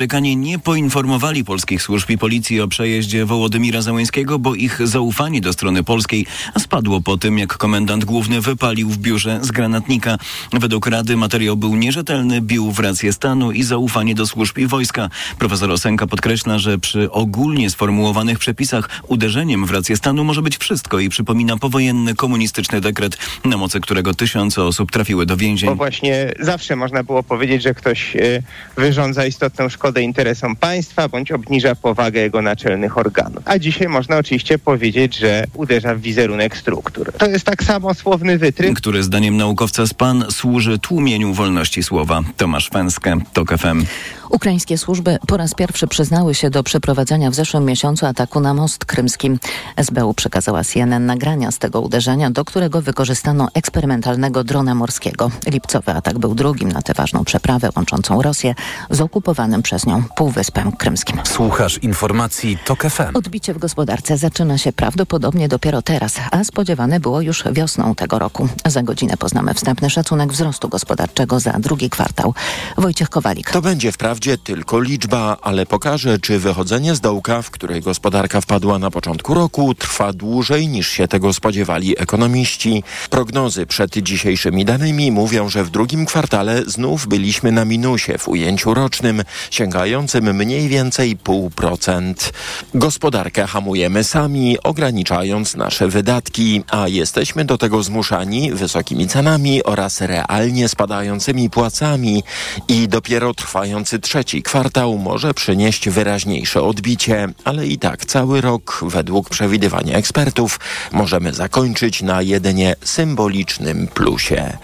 Amerykanie nie poinformowali polskich służb i policji o przejeździe Wołodymira Załęskiego, bo ich zaufanie do strony polskiej spadło po tym, jak komendant główny wypalił w biurze z granatnika. Według Rady materiał był nierzetelny, bił w rację stanu i zaufanie do służb i wojska. Profesor Osenka podkreśla, że przy ogólnie sformułowanych przepisach uderzeniem w rację stanu może być wszystko i przypomina powojenny komunistyczny dekret, na mocy którego tysiące osób trafiły do więzień. Bo właśnie zawsze można było powiedzieć, że ktoś y, wyrządza istotną szkodę interesom państwa bądź obniża powagę jego naczelnych organów. A dzisiaj można oczywiście powiedzieć, że uderza w wizerunek struktur. To jest tak samo słowny wytrych, który zdaniem naukowca z PAN służy tłumieniu wolności słowa. Tomasz Fęskę, TOK FM. Ukraińskie służby po raz pierwszy przyznały się do przeprowadzenia w zeszłym miesiącu ataku na most krymski. SBU przekazała CNN nagrania z tego uderzenia, do którego wykorzystano eksperymentalnego drona morskiego. Lipcowy atak był drugim na tę ważną przeprawę łączącą Rosję z okupowanym przez nią Półwyspem Krymskim. Słuchasz informacji TOK FM. Odbicie w gospodarce zaczyna się prawdopodobnie dopiero teraz, a spodziewane było już wiosną tego roku. Za godzinę poznamy wstępny szacunek wzrostu gospodarczego za drugi kwartał. Wojciech Kowalik. To będzie wprawdzie tylko liczba, ale pokaże, czy wychodzenie z dołka, w której gospodarka wpadła na początku roku, trwa dłużej niż się tego spodziewali ekonomiści. Prognozy przed dzisiejszymi danymi mówią, że w drugim kwartale znów byliśmy na minusie w ujęciu rocznym, sięgającym mniej więcej 0,5%. Gospodarkę hamujemy sami, ograniczając nasze wydatki, a jesteśmy do tego zmuszani wysokimi cenami oraz realnie spadającymi płacami i dopiero trwający trzeci kwartał może przynieść wyraźniejsze odbicie, ale i tak cały rok, według przewidywania ekspertów, możemy zakończyć na jedynie symbolicznym plusie.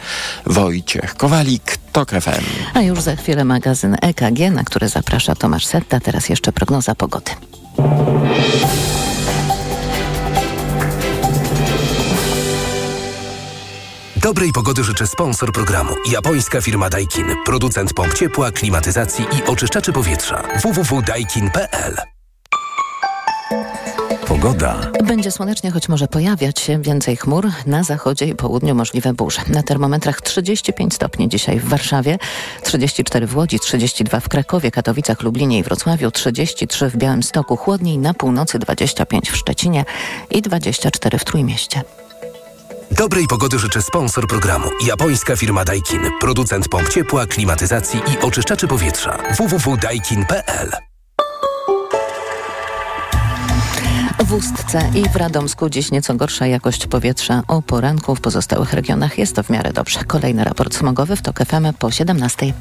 Wojciech Kowalik, TOK FM. A już za chwilę magazyn EKG, na który zaprasza Tomasz Setta. Teraz jeszcze prognoza pogody. Dobrej pogody życzę sponsor programu. Japońska firma Daikin. Producent pomp ciepła, klimatyzacji i oczyszczaczy powietrza. www.daikin.pl Pogoda. Będzie słonecznie, choć może pojawiać się więcej chmur. Na zachodzie i południu możliwe burze. Na termometrach 35 stopni dzisiaj w Warszawie, 34 w Łodzi, 32 w Krakowie, Katowicach, Lublinie i Wrocławiu, 33 w Białymstoku, chłodniej na północy, 25 w Szczecinie i 24 w Trójmieście. Dobrej pogody życzę sponsor programu. Japońska firma Daikin. Producent pomp ciepła, klimatyzacji i oczyszczaczy powietrza. www.daikin.pl W Ustce i w Radomsku dziś nieco gorsza jakość powietrza. O poranku w pozostałych regionach jest to w miarę dobrze. Kolejny raport smogowy w TOK FM po 17.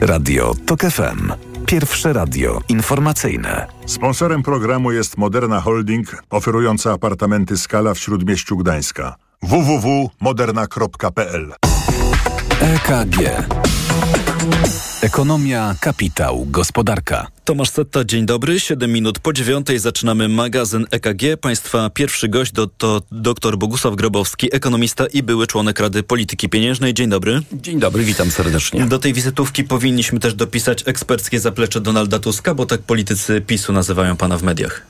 Radio TOK FM. Pierwsze radio informacyjne. Sponsorem programu jest Moderna Holding, oferująca apartamenty Skala w Śródmieściu Gdańska. www.moderna.pl EKG. Ekonomia, kapitał, gospodarka. Tomasz Setta, dzień dobry. 7 minut po dziewiątej zaczynamy magazyn EKG. Państwa pierwszy gość to, to dr Bogusław Grobowski, ekonomista i były członek Rady Polityki Pieniężnej. Dzień dobry. Dzień dobry, witam serdecznie. Do tej wizytówki powinniśmy też dopisać eksperckie zaplecze Donalda Tuska, bo tak politycy PiSu nazywają pana w mediach.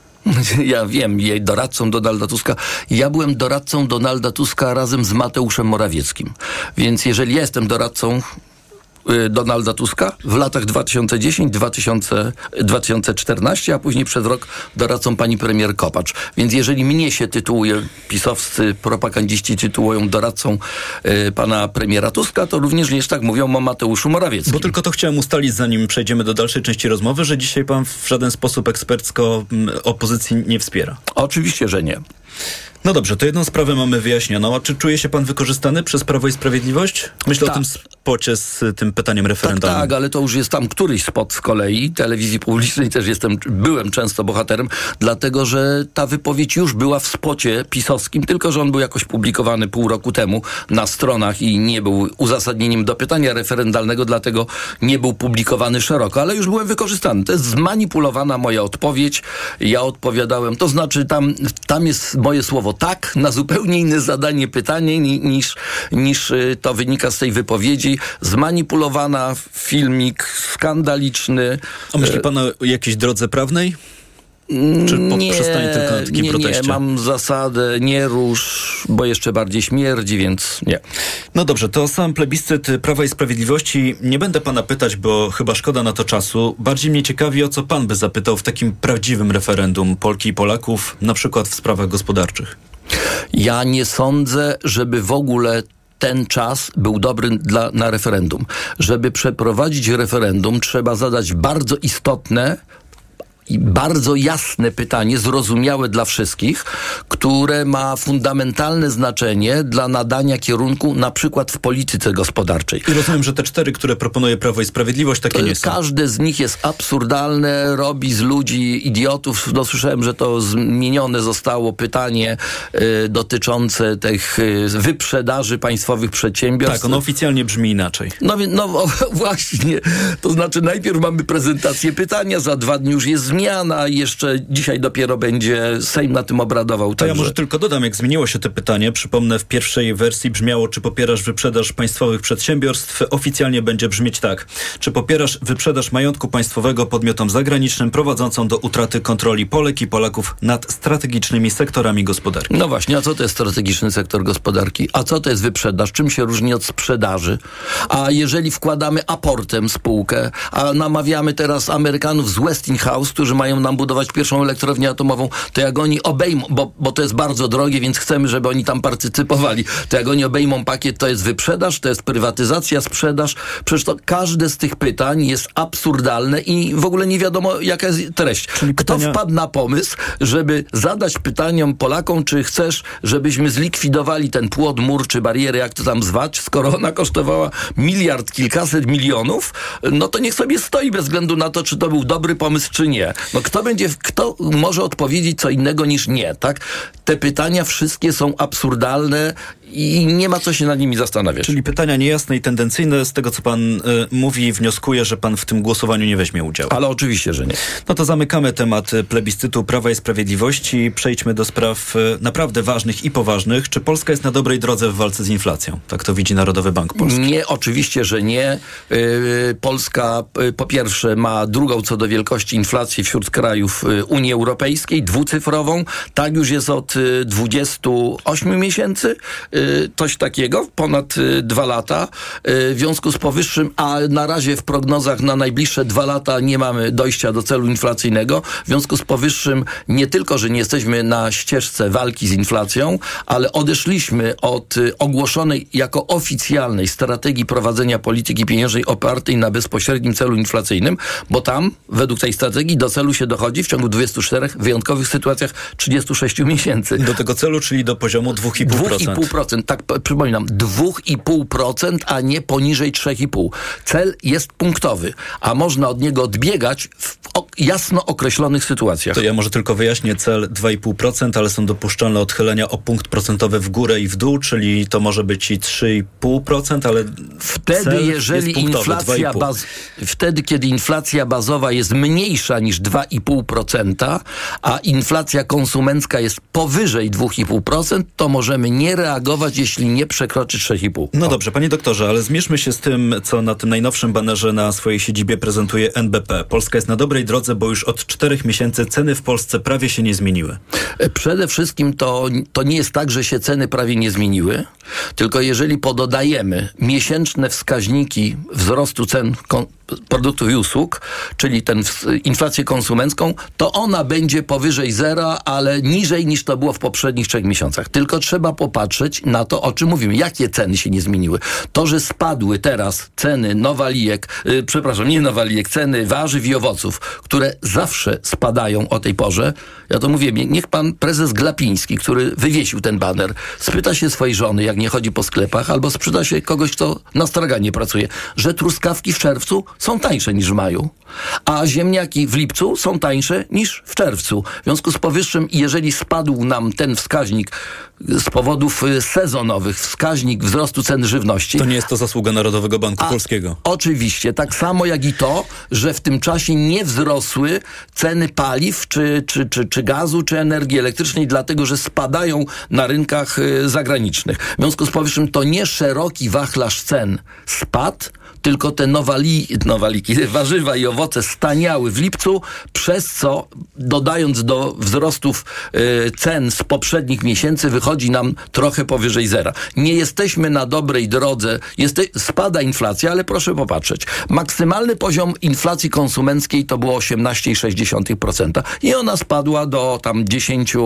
Ja wiem, jej doradcą Donalda Tuska. Ja byłem doradcą Donalda Tuska razem z Mateuszem Morawieckim. Więc jeżeli ja jestem doradcą Donalda Tuska w latach 2010-2014, a później przez rok doradcą pani premier Kopacz. Więc jeżeli mnie się tytułuje, pisowscy propagandziści tytułują doradcą y, pana premiera Tuska, to również tak mówią o Mateuszu Morawieckim. Bo tylko to chciałem ustalić, zanim przejdziemy do dalszej części rozmowy, że dzisiaj pan w żaden sposób ekspercko mm, opozycji nie wspiera. Oczywiście, że nie. No dobrze, to jedną sprawę mamy wyjaśnioną. A czy czuje się pan wykorzystany przez Prawo i Sprawiedliwość? Myślę Tak. o tym spocie z tym pytaniem referendalnym. Tak, tak, ale to już jest tam któryś spot z kolei. Telewizji publicznej też jestem, byłem często bohaterem, dlatego że ta wypowiedź już była w spocie pisowskim, tylko że on był jakoś publikowany pół roku temu na stronach i nie był uzasadnieniem do pytania referendalnego, dlatego nie był publikowany szeroko, ale już byłem wykorzystany. To jest zmanipulowana moja odpowiedź. Ja odpowiadałem, to znaczy tam, tam jest moje słowo tak na zupełnie inne zadanie pytanie ni, niż, niż y, to wynika z tej wypowiedzi. Zmanipulowana, filmik skandaliczny. A myśli pan o jakiejś drodze prawnej? Czy poprzestanie tylko na takim nie, proteście? Nie, mam zasadę nie rusz, bo jeszcze bardziej śmierdzi, więc nie. No dobrze, to sam plebiscyt Prawa i Sprawiedliwości. Nie będę pana pytać, bo chyba szkoda na to czasu. Bardziej mnie ciekawi, o co pan by zapytał w takim prawdziwym referendum Polki i Polaków, na przykład w sprawach gospodarczych. Ja nie sądzę, żeby w ogóle ten czas był dobry dla, na referendum. Żeby przeprowadzić referendum, trzeba zadać bardzo istotne i bardzo jasne pytanie, zrozumiałe dla wszystkich, które ma fundamentalne znaczenie dla nadania kierunku na przykład w polityce gospodarczej. I rozumiem, że te cztery, które proponuje Prawo i Sprawiedliwość, takie nie są. Każde z nich jest absurdalne, robi z ludzi idiotów. No, słyszałem, że to zmienione zostało pytanie y, dotyczące tych y, wyprzedaży państwowych przedsiębiorstw. Tak, ono oficjalnie brzmi inaczej. No, no właśnie, to znaczy najpierw mamy prezentację pytania, za dwa dni już jest zmiana jeszcze dzisiaj dopiero będzie Sejm na tym obradował. To ja może tylko dodam, jak zmieniło się to pytanie. Przypomnę, w pierwszej wersji brzmiało, czy popierasz wyprzedaż państwowych przedsiębiorstw. Oficjalnie będzie brzmieć tak. Czy popierasz wyprzedaż majątku państwowego podmiotom zagranicznym prowadzącą do utraty kontroli Polek i Polaków nad strategicznymi sektorami gospodarki? No właśnie, a co to jest strategiczny sektor gospodarki? A co to jest wyprzedaż? Czym się różni od sprzedaży? A jeżeli wkładamy aportem spółkę, a namawiamy teraz Amerykanów z Westinghouse, którzy mają nam budować pierwszą elektrownię atomową, to jak oni obejmą, bo, bo to jest bardzo drogie, więc chcemy, żeby oni tam partycypowali, to jak oni obejmą pakiet, to jest wyprzedaż, to jest prywatyzacja, sprzedaż. Przecież to każde z tych pytań jest absurdalne i w ogóle nie wiadomo, jaka jest treść. Kto pytania- wpadł na pomysł, żeby zadać pytaniom Polakom, czy chcesz, żebyśmy zlikwidowali ten płot, mur czy barierę, jak to tam zwać, skoro ona kosztowała miliard, kilkaset milionów, no to niech sobie stoi bez względu na to, czy to był dobry pomysł, czy nie. No kto będzie, kto może odpowiedzieć co innego niż nie, tak? Te pytania wszystkie są absurdalne i nie ma co się nad nimi zastanawiać. Czyli pytania niejasne i tendencyjne. Z tego, co pan y, mówi, wnioskuję, że pan w tym głosowaniu nie weźmie udziału. Ale oczywiście, że nie. No to zamykamy temat y, plebiscytu Prawa i Sprawiedliwości. Przejdźmy do spraw y, naprawdę ważnych i poważnych. Czy Polska jest na dobrej drodze w walce z inflacją? Tak to widzi Narodowy Bank Polski. Nie, oczywiście, że nie. Yy, Polska po pierwsze ma drugą co do wielkości inflację wśród krajów Unii Europejskiej, dwucyfrową. Tak już jest od yy, 28 miesięcy, coś takiego, ponad yy, dwa lata. Yy, w związku z powyższym, a na razie w prognozach na najbliższe dwa lata nie mamy dojścia do celu inflacyjnego. W związku z powyższym nie tylko, że nie jesteśmy na ścieżce walki z inflacją, ale odeszliśmy od y, ogłoszonej jako oficjalnej strategii prowadzenia polityki pieniężnej opartej na bezpośrednim celu inflacyjnym, bo tam według tej strategii do celu się dochodzi w ciągu 24 wyjątkowych sytuacjach 36 miesięcy. Do tego celu, czyli do poziomu 2,5%. 2,5%. Tak, p- przypominam, 2,5%, a nie poniżej 3,5%. Cel jest punktowy, a można od niego odbiegać w jasno określonych sytuacjach. To ja może tylko wyjaśnię cel 2,5%, ale są dopuszczalne odchylenia o punkt procentowy w górę i w dół, czyli to może być i 3,5%, ale Wtedy, jeżeli punktowy, inflacja 2,5. baz, wtedy, kiedy inflacja bazowa jest mniejsza niż 2,5%, a inflacja konsumencka jest powyżej 2,5%, to możemy nie reagować, jeśli nie przekroczy 3,5%. No dobrze, panie doktorze, ale zmierzmy się z tym, co na tym najnowszym banerze na swojej siedzibie prezentuje NBP. Polska jest na dobrej drodze, bo już od czterech miesięcy ceny w Polsce prawie się nie zmieniły. E, Przede wszystkim to, to nie jest tak, że się ceny prawie nie zmieniły, tylko jeżeli pododajemy miesięczne wskaźniki wzrostu cen produktów i usług, czyli ten inflację konsumencką, to ona będzie powyżej zera, ale niżej niż to było w poprzednich trzech miesiącach. Tylko trzeba popatrzeć na to, o czym mówimy. Jakie ceny się nie zmieniły? To, że spadły teraz ceny nowalijek, yy, przepraszam, nie nowalijek, ceny warzyw i owoców, które zawsze spadają o tej porze. Ja to mówię, niech pan prezes Glapiński, który wywiesił ten baner, spyta się swojej żony, jak nie chodzi po sklepach, albo spyta się kogoś, kto na straganie pracuje, że truskawki w czerwcu są tańsze niż w maju, a ziemniaki w lipcu są tańsze niż w czerwcu. W związku z powyższym, jeżeli spadł nam ten wskaźnik z powodów y, sezonowych, wskaźnik wzrostu cen żywności, To nie jest to zasługa Narodowego Banku a, Polskiego. Oczywiście, tak samo jak i to, że w tym czasie nie wzrosły ceny paliw, czy, czy, czy, czy gazu, czy energii elektrycznej, dlatego że spadają na rynkach y, zagranicznych. W związku z powyższym to nie szeroki wachlarz cen spadł, tylko te nowali, nowaliki, warzywa i owoce staniały w lipcu, przez co dodając do wzrostów y, cen z poprzednich miesięcy wychodzi nam trochę powyżej zera. Nie jesteśmy na dobrej drodze, Jeste, spada inflacja, ale proszę popatrzeć. Maksymalny poziom inflacji konsumenckiej to było 18,6% i ona spadła do tam 10, y,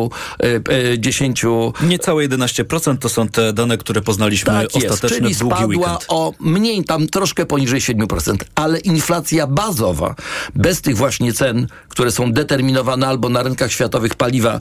y, 10 Niecałe 11% to są te dane, które poznaliśmy tak ostatecznie jest, czyli w długi spadła weekend. o mniej, tam troszkę poniżej 7%, ale inflacja bazowa, bez tych właśnie cen, które są determinowane albo na rynkach światowych paliwa,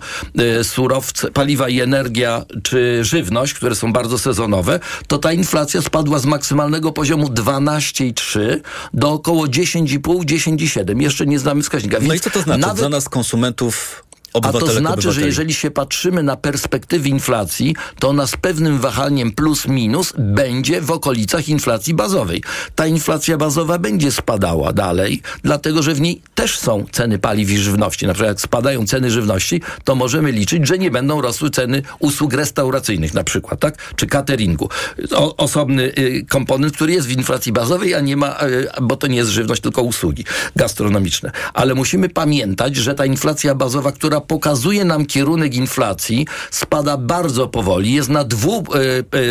y, surowce, paliwa i energia, czy żywność, które są bardzo sezonowe, to ta inflacja spadła z maksymalnego poziomu 12,3 do około 10,5-10,7. Jeszcze nie znamy wskaźnika. No Więc i co to znaczy nawet dla nas konsumentów, a to znaczy, że jeżeli się patrzymy na perspektywy inflacji, to ona z pewnym wahaniem plus minus będzie w okolicach inflacji bazowej. Ta inflacja bazowa będzie spadała dalej, dlatego że w niej też są ceny paliw i żywności. Na przykład jak spadają ceny żywności, to możemy liczyć, że nie będą rosły ceny usług restauracyjnych na przykład, tak? Czy cateringu. O, osobny y, komponent, który jest w inflacji bazowej, a nie ma, y, bo to nie jest żywność, tylko usługi gastronomiczne. Ale musimy pamiętać, że ta inflacja bazowa, która pokazuje nam kierunek inflacji, spada bardzo powoli, jest na, dwu, e,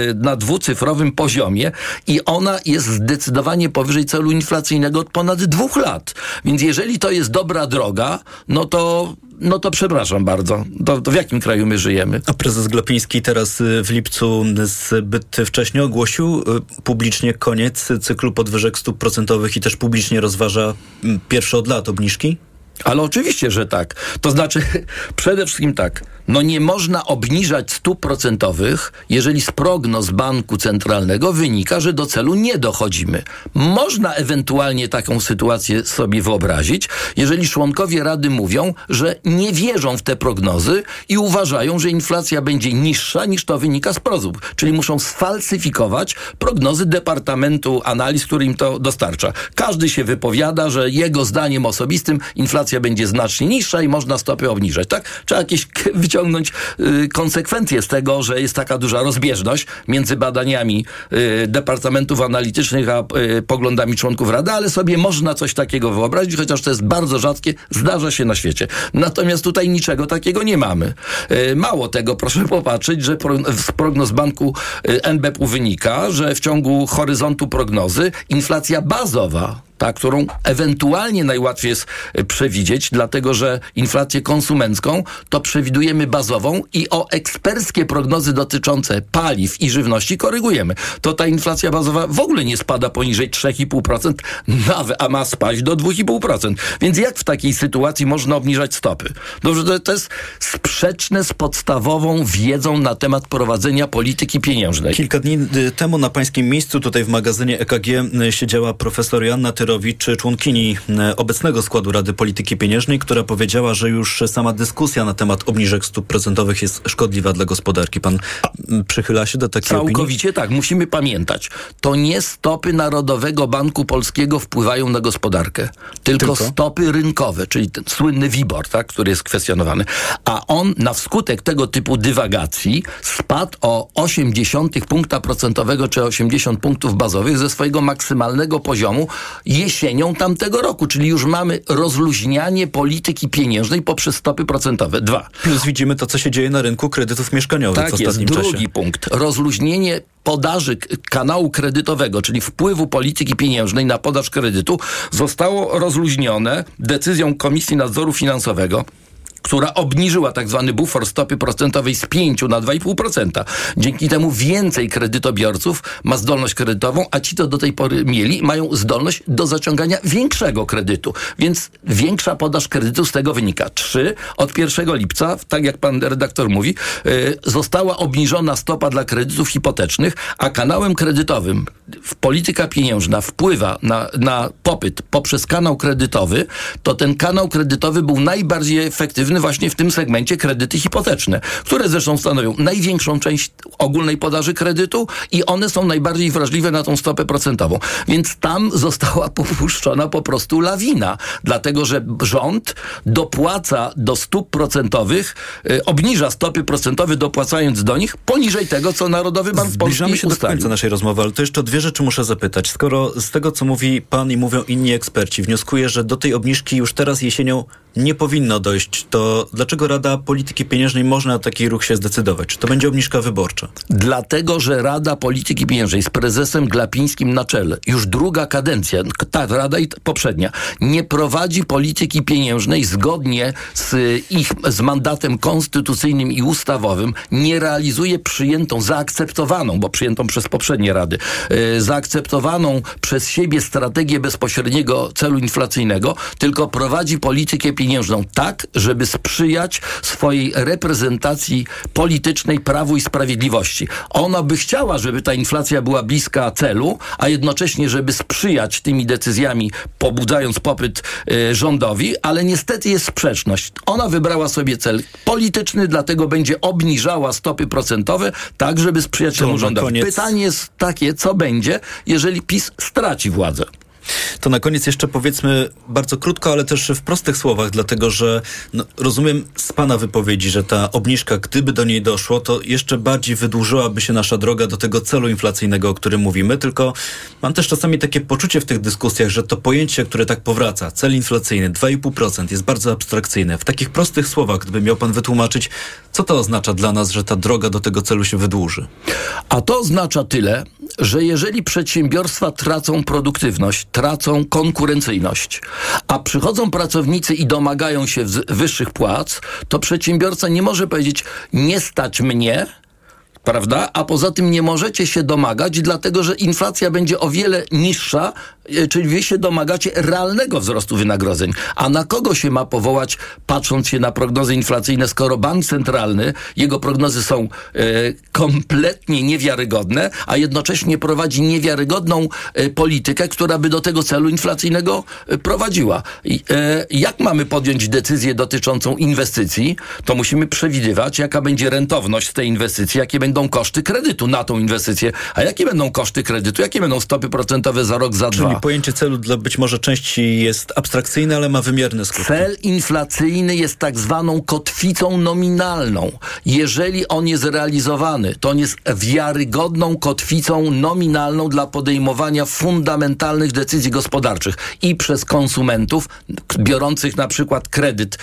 e, na dwucyfrowym poziomie i ona jest zdecydowanie powyżej celu inflacyjnego od ponad dwóch lat. Więc jeżeli to jest dobra droga, no to no to przepraszam bardzo. To, to w jakim kraju my żyjemy? A prezes Glapiński teraz y, w lipcu zbyt wcześnie ogłosił y, publicznie koniec cyklu podwyżek stóp procentowych i też publicznie rozważa mm, pierwsze od lat obniżki? Ale oczywiście, że tak. To znaczy, przede wszystkim tak. No nie można obniżać stóp procentowych, jeżeli z prognoz banku centralnego wynika, że do celu nie dochodzimy. Można ewentualnie taką sytuację sobie wyobrazić, jeżeli członkowie Rady mówią, że nie wierzą w te prognozy i uważają, że inflacja będzie niższa niż to wynika z prognoz. Czyli muszą sfalsyfikować prognozy Departamentu Analiz, który im to dostarcza. Każdy się wypowiada, że jego zdaniem osobistym inflacja będzie znacznie niższa i można stopy obniżać. Tak? Trzeba jakieś wyciągnąć y, konsekwencje z tego, że jest taka duża rozbieżność między badaniami y, departamentów analitycznych a y, poglądami członków Rady, ale sobie można coś takiego wyobrazić, chociaż to jest bardzo rzadkie, zdarza się na świecie. Natomiast tutaj niczego takiego nie mamy. Mało tego, proszę popatrzeć, że z prognoz banku NBP wynika, że w ciągu horyzontu prognozy inflacja bazowa ta, którą ewentualnie najłatwiej jest y, przewidzieć, dlatego że inflację konsumencką to przewidujemy bazową i o eksperckie prognozy dotyczące paliw i żywności korygujemy. To ta inflacja bazowa w ogóle nie spada poniżej 3,5%, nawet, a ma spaść do 2,5%. Więc jak w takiej sytuacji można obniżać stopy? Dobrze, to, jest sprzeczne z podstawową wiedzą na temat prowadzenia polityki pieniężnej. Kilka dni y, temu na pańskim miejscu tutaj w magazynie EKG y, siedziała profesor Joanna Tyrowicz, członkini y, obecnego składu Rady Polityki Pieniężnej, która powiedziała, że już sama dyskusja na temat obniżek stóp procentowych jest szkodliwa dla gospodarki. Pan przychyla się do takiej Całkowicie opinii? tak. Musimy pamiętać. To nie stopy Narodowego Banku Polskiego wpływają na gospodarkę, tylko, Tylko? stopy rynkowe, czyli ten słynny WIBOR, tak, który jest kwestionowany. A on na wskutek tego typu dywagacji spadł o 0,8 punkta procentowego czy 80 punktów bazowych ze swojego maksymalnego poziomu jesienią tamtego roku, czyli już mamy rozluźnianie polityki pieniężnej poprzez stopy procentowe. Dwa. Plus widzimy to, co się dzieje na rynku kredytów mieszkaniowych w Tak jest. ostatnim Drugi czasie. punkt. Rozluźnienie podaży kanału kredytowego, czyli wpływu polityki pieniężnej na podaż kredytu, zostało rozluźnione decyzją Komisji Nadzoru Finansowego która obniżyła tak zwany bufor stopy procentowej z 5 na 2,5%. Dzięki temu więcej kredytobiorców ma zdolność kredytową, a ci, co do tej pory mieli, mają zdolność do zaciągania większego kredytu. Więc większa podaż kredytu z tego wynika. Trzy, od 1 lipca, tak jak pan redaktor mówi, y, została obniżona stopa dla kredytów hipotecznych, a kanałem kredytowym polityka pieniężna wpływa na, na popyt poprzez kanał kredytowy, to ten kanał kredytowy był najbardziej efektywny właśnie w tym segmencie kredyty hipoteczne, które zresztą stanowią największą część ogólnej podaży kredytu i one są najbardziej wrażliwe na tą stopę procentową. Więc tam została popuszczona po prostu lawina, dlatego że rząd dopłaca do stóp procentowych, y, obniża stopy procentowe dopłacając do nich poniżej tego, co Narodowy Bank Zbliżamy Polski się do ustalił. końca naszej rozmowy, ale to jeszcze o dwie rzeczy muszę zapytać. Skoro z tego, co mówi pan i mówią inni eksperci, wnioskuję, że do tej obniżki już teraz jesienią nie powinno dojść, to dlaczego Rada Polityki Pieniężnej może na taki ruch się zdecydować? Czy to będzie obniżka wyborcza? Dlatego, że Rada Polityki Pieniężnej z prezesem Glapińskim na czele, już druga kadencja, ta Rada i poprzednia, nie prowadzi polityki pieniężnej zgodnie z ich, z mandatem konstytucyjnym i ustawowym, nie realizuje przyjętą, zaakceptowaną, bo przyjętą przez poprzednie Rady, yy, zaakceptowaną przez siebie strategię bezpośredniego celu inflacyjnego, tylko prowadzi politykę pieniężną tak, żeby sprzyjać swojej reprezentacji politycznej Prawu i Sprawiedliwości. Ona by chciała, żeby ta inflacja była bliska celu, a jednocześnie, żeby sprzyjać tymi decyzjami, pobudzając popyt y, rządowi, ale niestety jest sprzeczność. Ona wybrała sobie cel polityczny, dlatego będzie obniżała stopy procentowe, tak, żeby sprzyjać temu rządowi. Pytanie jest takie, co będzie, jeżeli PiS straci władzę? To na koniec jeszcze powiedzmy bardzo krótko, ale też w prostych słowach, dlatego że no, rozumiem z Pana wypowiedzi, że ta obniżka, gdyby do niej doszło, to jeszcze bardziej wydłużyłaby się nasza droga do tego celu inflacyjnego, o którym mówimy. Tylko mam też czasami takie poczucie w tych dyskusjach, że to pojęcie, które tak powraca, cel inflacyjny 2,5% jest bardzo abstrakcyjne. W takich prostych słowach, gdyby miał Pan wytłumaczyć, co to oznacza dla nas, że ta droga do tego celu się wydłuży? A to oznacza tyle, że jeżeli przedsiębiorstwa tracą produktywność, tracą konkurencyjność, a przychodzą pracownicy i domagają się wyższych płac, to przedsiębiorca nie może powiedzieć: Nie stać mnie. Prawda? A poza tym nie możecie się domagać, dlatego że inflacja będzie o wiele niższa, czyli wy się domagacie realnego wzrostu wynagrodzeń. A na kogo się ma powołać, patrząc się na prognozy inflacyjne, skoro bank centralny, jego prognozy są e, kompletnie niewiarygodne, a jednocześnie prowadzi niewiarygodną e, politykę, która by do tego celu inflacyjnego e, prowadziła. E, jak mamy podjąć decyzję dotyczącą inwestycji, to musimy przewidywać, jaka będzie rentowność tej inwestycji, jakie będą koszty kredytu na tą inwestycję. A jakie będą koszty kredytu, jakie będą stopy procentowe za rok, za Czyli pojęcie celu dla być może części jest abstrakcyjne, ale ma wymierne skutki. Cel inflacyjny jest tak zwaną kotwicą nominalną. Jeżeli on jest realizowany, to on jest wiarygodną kotwicą nominalną dla podejmowania fundamentalnych decyzji gospodarczych i przez konsumentów biorących na przykład kredyt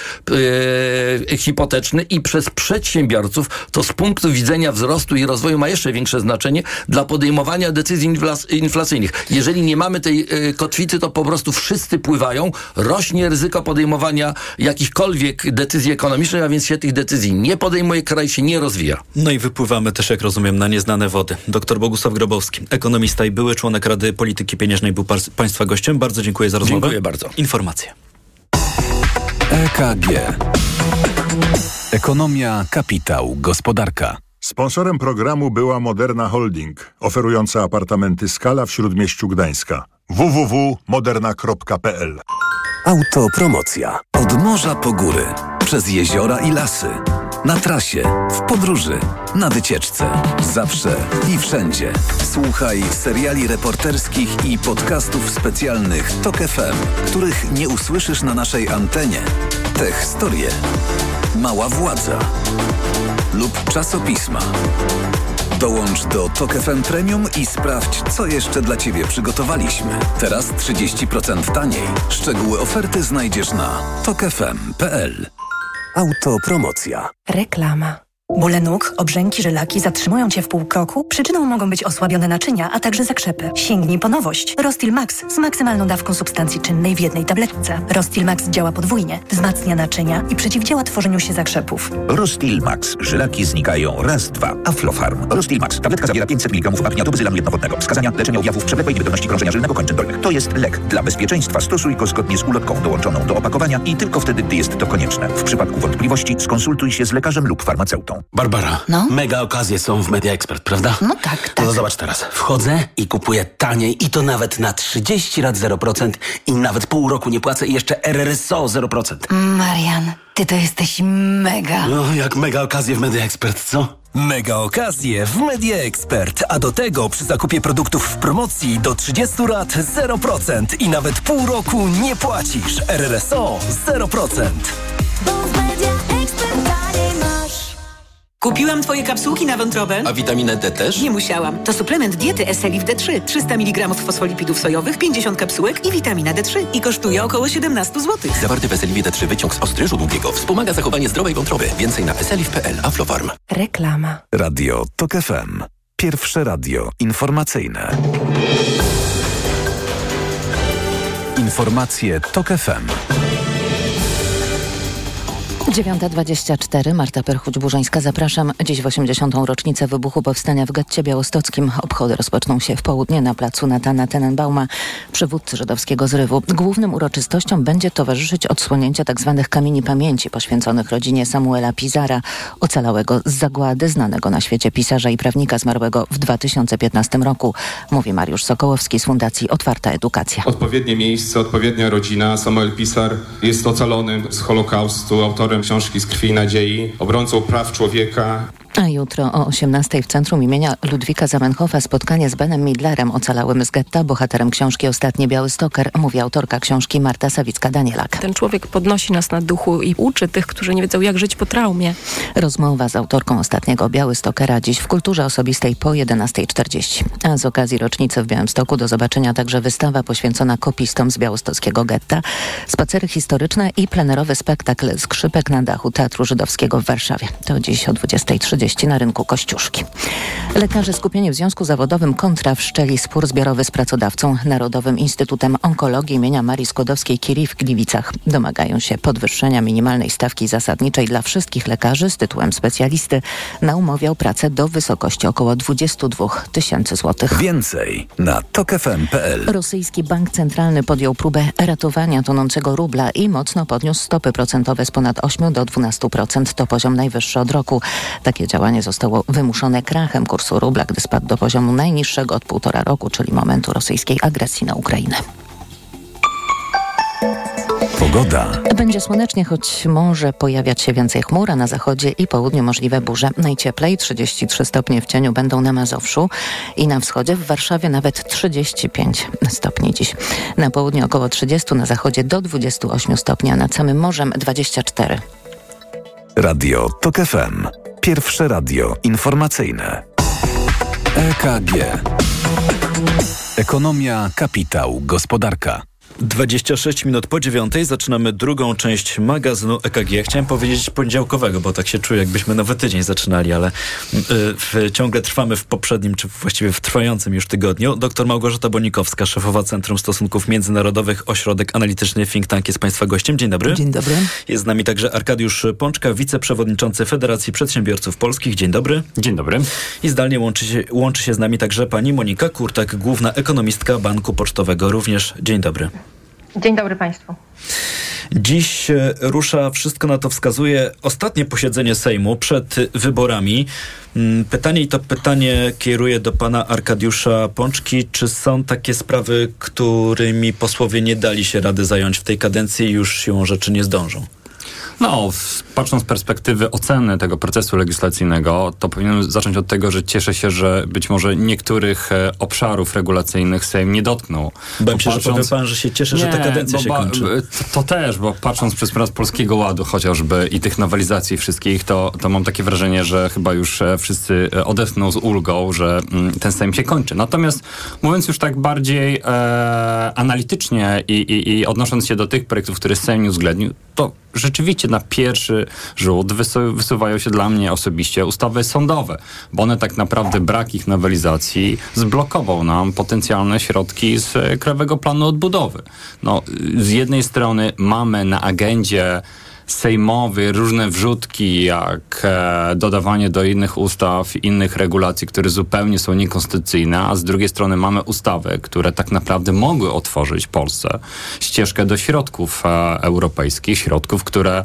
yy, hipoteczny i przez przedsiębiorców. To z punktu widzenia wzrostu i rozwoju ma jeszcze większe znaczenie dla podejmowania decyzji infla- inflacyjnych. Jeżeli nie mamy tej yy, kotwicy, to po prostu wszyscy pływają, rośnie ryzyko podejmowania jakichkolwiek decyzji ekonomicznych, a więc się tych decyzji nie podejmuje, kraj się nie rozwija. No i wypływamy też, jak rozumiem, na nieznane wody. Doktor Bogusław Grobowski, ekonomista i były członek Rady Polityki Pieniężnej, był Państwa gościem. Bardzo dziękuję za rozmowę. Dziękuję bardzo. Informacje. EKG. Ekonomia, kapitał, gospodarka. Sponsorem programu była Moderna Holding, oferująca apartamenty Skala w Śródmieściu Gdańska. www.moderna.pl Autopromocja. Od morza po góry, przez jeziora i lasy. Na trasie, w podróży, na wycieczce. Zawsze i wszędzie. Słuchaj seriali reporterskich i podcastów specjalnych TOK FM, których nie usłyszysz na naszej antenie. Te historie. Mała władza. Lub czasopisma. Dołącz do TOK FM Premium i sprawdź, co jeszcze dla Ciebie przygotowaliśmy. Teraz 30% taniej. Szczegóły oferty znajdziesz na tokefm.pl. Autopromocja. Reklama. Bóle nóg, obrzęki, żylaki zatrzymują Cię w pół kroku? Przyczyną mogą być osłabione naczynia, a także zakrzepy. Sięgnij po nowość. Rostil Max z maksymalną dawką substancji czynnej w jednej tabletce. Rostil Max działa podwójnie, wzmacnia naczynia i przeciwdziała tworzeniu się zakrzepów. Rostil Max. Żylaki znikają raz, dwa. Aflofarm. Rostil Max. Tabletka zawiera 500 mg apniatu bezylanu jednowodnego. Wskazania leczenia objawów przewlekłej niewydolności krążenia żylnego kończyn dolnych. To jest lek. Dla bezpieczeństwa stosuj go zgodnie z ulotką dołączoną do opakowania i tylko wtedy, gdy jest to konieczne. W przypadku wątpliwości skonsultuj się z lekarzem lub farmaceutą. Barbara, No? mega okazje są w Media Expert, prawda? No tak, tak. No to zobacz teraz. Wchodzę i kupuję taniej i to nawet na 30 lat 0% i nawet pół roku nie płacę i jeszcze RRSO 0%. Marian, ty to jesteś mega. No, jak mega okazje w Media Expert, co? Mega okazje w Media Expert, a do tego przy zakupie produktów w promocji do 30 lat 0% i nawet pół roku nie płacisz. RRSO 0%. Kupiłam twoje kapsułki na wątrobę. A witaminę D też? Nie musiałam. To suplement diety Eselif D3. 300 mg fosfolipidów sojowych, 50 kapsułek i witamina D3. I kosztuje około 17 zł. Zawarty w Eseliwie D3 wyciąg z ostryżu długiego wspomaga zachowanie zdrowej wątroby. Więcej na eselif.pl. Aflofarm. Reklama. Radio TOK FM. Pierwsze radio informacyjne. Informacje TOK FM. 9.24, Marta Perchuć-Burzyńska, zapraszam. Dziś w 80. rocznicę wybuchu powstania w getcie białostockim. Obchody rozpoczną się w południe na placu Natana Tenenbauma, przywódcy żydowskiego zrywu. Głównym uroczystościom będzie towarzyszyć odsłonięcie tzw. Tak kamieni pamięci poświęconych rodzinie Samuela Pizara, ocalałego z zagłady, znanego na świecie pisarza i prawnika zmarłego w 2015 roku, mówi Mariusz Sokołowski z Fundacji Otwarta Edukacja. Odpowiednie miejsce, odpowiednia rodzina. Samuel Pisar jest ocalony z Holokaustu, autorem książki Z krwi i nadziei, obrońcą praw człowieka. A jutro o 18 w centrum imienia Ludwika Zamenhofa spotkanie z Benem Midlerem, ocalałym z getta, bohaterem książki Ostatni Biały Stoker, mówi autorka książki Marta Sawicka-Danielak. Ten człowiek podnosi nas na duchu i uczy tych, którzy nie wiedzą jak żyć po traumie. Rozmowa z autorką Ostatniego Biały Stokera dziś w Kulturze Osobistej po 11.40. A z okazji rocznicy w Białymstoku do zobaczenia także wystawa poświęcona kopistom z białostockiego getta, spacery historyczne i plenerowy spektakl Skrzypek na dachu Teatru Żydowskiego w Warszawie. To dziś o 20.30 na rynku Kościuszki. Lekarze skupieni w związku zawodowym kontra wszczeli spór zbiorowy z pracodawcą Narodowym Instytutem Onkologii imienia Marii Skłodowskiej-Curie w Gliwicach. Domagają się podwyższenia minimalnej stawki zasadniczej dla wszystkich lekarzy z tytułem specjalisty na umowie o pracę do wysokości około 22 tysięcy złotych. Więcej na tokefm.pl. Rosyjski Bank Centralny podjął próbę ratowania tonącego rubla i mocno podniósł stopy procentowe z ponad 8 do 12%. To poziom najwyższy od roku. Takie działanie zostało wymuszone krachem kursu rubla, gdy spadł do poziomu najniższego od półtora roku, czyli momentu rosyjskiej agresji na Ukrainę. Pogoda. Będzie słonecznie, choć może pojawiać się więcej chmur, a na zachodzie i południu możliwe burze. Najcieplej 33 stopnie w cieniu będą na Mazowszu i na wschodzie w Warszawie nawet 35 stopni dziś. Na południu około 30, na zachodzie do 28 stopni, a nad samym morzem 24. Radio TOK FM. Pierwsze radio informacyjne. EKG. Ekonomia, kapitał, gospodarka. 26 minut po dziewiątej zaczynamy drugą część magazynu EKG. Chciałem powiedzieć poniedziałkowego, bo tak się czuję, jakbyśmy nowy tydzień zaczynali, ale y, w, ciągle trwamy w poprzednim, czy właściwie w trwającym już tygodniu. Doktor Małgorzata Bonikowska, szefowa Centrum Stosunków Międzynarodowych, Ośrodek Analityczny Think Tank jest Państwa gościem. Dzień dobry. Dzień dobry. Jest z nami także Arkadiusz Pączka, wiceprzewodniczący Federacji Przedsiębiorców Polskich. Dzień dobry. Dzień dobry. I zdalnie łączy się, łączy się z nami także pani Monika Kurtak, główna ekonomistka Banku Pocztowego. Również dzień dobry. Dzień dobry Państwu. Dziś e, rusza, wszystko na to wskazuje, ostatnie posiedzenie Sejmu przed wyborami. Mm, Pytanie i to pytanie kieruję do pana Arkadiusza Pączki. Czy są takie sprawy, którymi posłowie nie dali się rady zająć w tej kadencji i już siłą rzeczy nie zdążą? No, patrząc z perspektywy oceny tego procesu legislacyjnego, to powinienem zacząć od tego, że cieszę się, że być może niektórych e, obszarów regulacyjnych Sejm nie dotknął. Bałem się, że powie pan, że się cieszy, że ta kadencja bo się kończy. To, to też, bo patrząc przez pryzmat Polskiego Ładu chociażby i tych nowelizacji wszystkich, to, to mam takie wrażenie, że chyba już e, wszyscy e, odetchną z ulgą, że mm, ten Sejm się kończy. Natomiast mówiąc już tak bardziej e, analitycznie i, i, i odnosząc się do tych projektów, które Sejm nie uwzględnił, to rzeczywiście na pierwszy rzut wysu- wysuwają się dla mnie osobiście ustawy sądowe, bo one tak naprawdę brak ich nowelizacji zblokował nam potencjalne środki z Krajowego Planu Odbudowy. No, z jednej strony mamy na agendzie sejmowy, różne wrzutki, jak e, dodawanie do innych ustaw, innych regulacji, które zupełnie są niekonstytucyjne, a z drugiej strony mamy ustawy, które tak naprawdę mogły otworzyć Polsce ścieżkę do środków e, europejskich, środków, które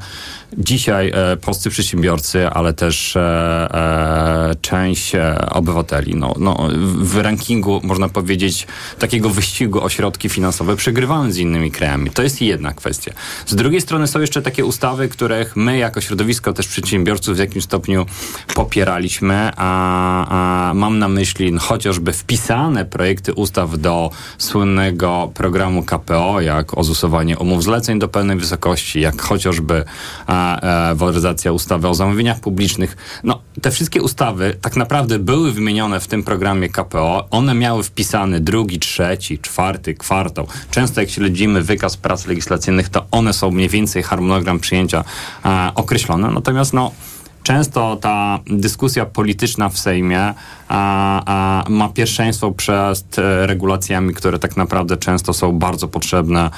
dzisiaj e, polscy przedsiębiorcy, ale też e, e, część obywateli, no, no, w rankingu, można powiedzieć, takiego wyścigu o środki finansowe przegrywają z innymi krajami. To jest jedna kwestia. Z drugiej strony są jeszcze takie ustawy, których my jako środowisko też przedsiębiorców w jakimś stopniu popieraliśmy, a, a mam na myśli no, chociażby wpisane projekty ustaw do słynnego programu KPO, jak ozusowanie umów zleceń do pełnej wysokości, jak chociażby a, e, waloryzacja ustawy o zamówieniach publicznych. No, te wszystkie ustawy tak naprawdę były wymienione w tym programie KPO. One miały wpisany drugi, trzeci, czwarty kwartał. Często jak śledzimy wykaz prac legislacyjnych, to one są mniej więcej harmonogram przyjęcia e, określone. Natomiast no, często ta dyskusja polityczna w Sejmie a, a ma pierwszeństwo przed e, regulacjami, które tak naprawdę często są bardzo potrzebne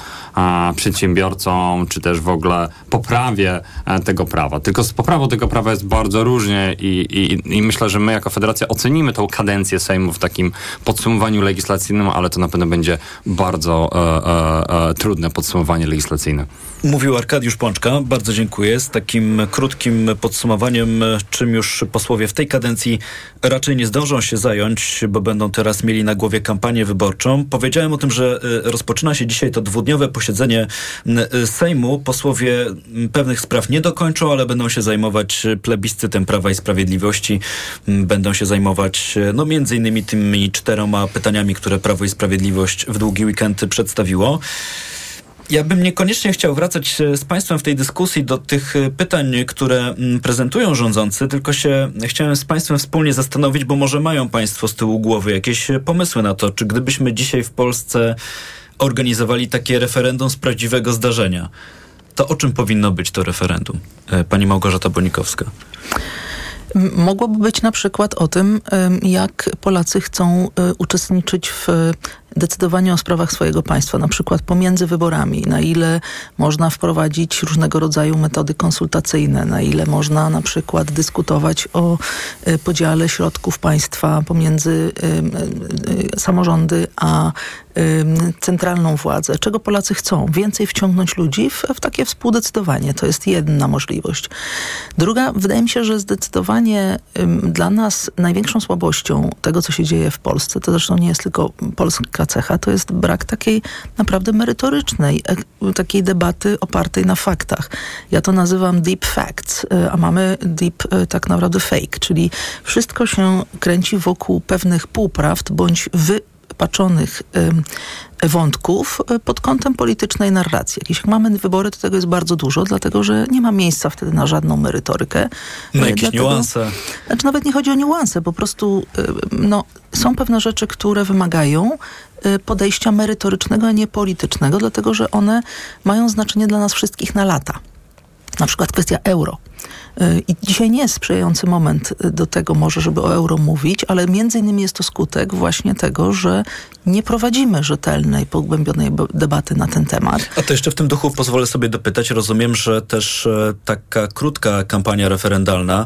przedsiębiorcom, czy też w ogóle poprawie e, tego prawa. Tylko z poprawą tego prawa jest bardzo różnie i, i, i myślę, że my jako Federacja ocenimy tą kadencję Sejmu w takim podsumowaniu legislacyjnym, ale to na pewno będzie bardzo e, e, e, trudne podsumowanie legislacyjne. Mówił Arkadiusz Pączka, bardzo dziękuję. Z takim krótkim podsumowaniem, czym już posłowie w tej kadencji raczej nie zdążą się zająć, bo będą teraz mieli na głowie kampanię wyborczą. Powiedziałem o tym, że y, rozpoczyna się dzisiaj to dwudniowe posiedzenie y, Sejmu. Posłowie pewnych spraw nie dokończą, ale będą się zajmować plebiscytem Prawa i Sprawiedliwości. Będą się zajmować no między innymi tymi czteroma pytaniami, które Prawo i Sprawiedliwość w długi weekend przedstawiło. Ja bym niekoniecznie chciał wracać z Państwem w tej dyskusji do tych pytań, które prezentują rządzący, tylko się chciałem z Państwem wspólnie zastanowić, bo może mają Państwo z tyłu głowy jakieś pomysły na to, czy gdybyśmy dzisiaj w Polsce organizowali takie referendum z prawdziwego zdarzenia, to o czym powinno być to referendum? Pani Małgorzata Bonikowska. Mogłoby być na przykład o tym, jak Polacy chcą uczestniczyć w decydowaniu o sprawach swojego państwa, na przykład pomiędzy wyborami, na ile można wprowadzić różnego rodzaju metody konsultacyjne, na ile można na przykład dyskutować o podziale środków państwa pomiędzy samorządy a centralną władzę. Czego Polacy chcą? Więcej wciągnąć ludzi w, w takie współdecydowanie. To jest jedna możliwość. Druga, wydaje mi się, że zdecydowanie dla nas największą słabością tego, co się dzieje w Polsce, to zresztą nie jest tylko polska cecha, to jest brak takiej naprawdę merytorycznej, takiej debaty opartej na faktach. Ja to nazywam deep facts, a mamy deep tak naprawdę fake, czyli wszystko się kręci wokół pewnych półprawd bądź wy paczonych wątków pod kątem politycznej narracji. Jak mamy wybory, to tego jest bardzo dużo, dlatego że nie ma miejsca wtedy na żadną merytorykę. Na jakieś dlatego, niuanse. Znaczy nawet nie chodzi o niuanse, po prostu no, są pewne rzeczy, które wymagają podejścia merytorycznego, a nie politycznego, dlatego że one mają znaczenie dla nas wszystkich na lata. Na przykład kwestia euro. I dzisiaj nie jest sprzyjający moment do tego może, żeby o euro mówić, ale między innymi jest to skutek właśnie tego, że nie prowadzimy rzetelnej, pogłębionej debaty na ten temat. A to jeszcze w tym duchu pozwolę sobie dopytać. Rozumiem, że też taka krótka kampania referendalna,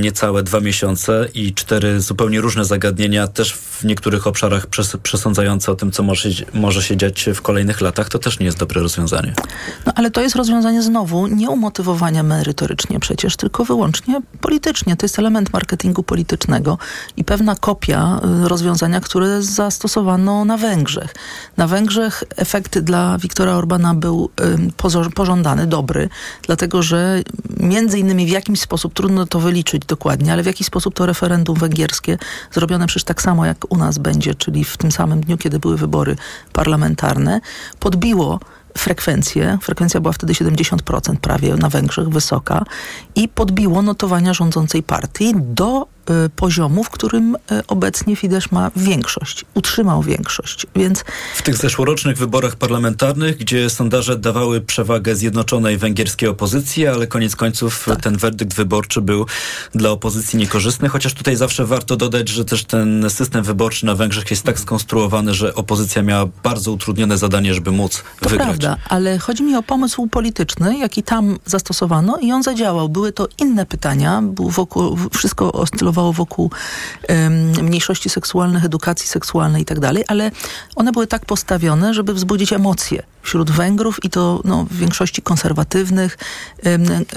niecałe dwa miesiące i cztery zupełnie różne zagadnienia, też w niektórych obszarach przes przesądzające o tym, co może, może się dziać w kolejnych latach, to też nie jest dobre rozwiązanie. No ale to jest rozwiązanie znowu nie umotywowania merytorycznie przecież, tylko wyłącznie politycznie. To jest element marketingu politycznego i pewna kopia rozwiązania, które zastosowano na Węgrzech. Na Węgrzech efekt dla Viktora Orbana był y, pożądany, dobry, dlatego że między innymi w jakimś sposób, trudno to wyliczyć dokładnie, ale w jaki sposób to referendum węgierskie, zrobione przecież tak samo jak u nas będzie, czyli w tym samym dniu, kiedy były wybory parlamentarne, podbiło frekwencję. Frekwencja była wtedy 70% prawie na Węgrzech, wysoka i podbiło notowania rządzącej partii do poziomu, w którym y, obecnie Fidesz ma większość, utrzymał większość, więc... W tych zeszłorocznych wyborach parlamentarnych, gdzie sondaże dawały przewagę zjednoczonej węgierskiej opozycji, ale koniec końców tak. ten werdykt wyborczy był dla opozycji niekorzystny, chociaż tutaj zawsze warto dodać, że też ten system wyborczy na Węgrzech jest tak skonstruowany, że opozycja miała bardzo utrudnione zadanie, żeby móc to wygrać. prawda, ale chodzi mi o pomysł polityczny, jaki tam zastosowano i on zadziałał. Były to inne pytania, wokół, wszystko oscylowało wokół um, mniejszości seksualnych, edukacji seksualnej i tak dalej, ale one były tak postawione, żeby wzbudzić emocje wśród Węgrów i to no, w większości konserwatywnych,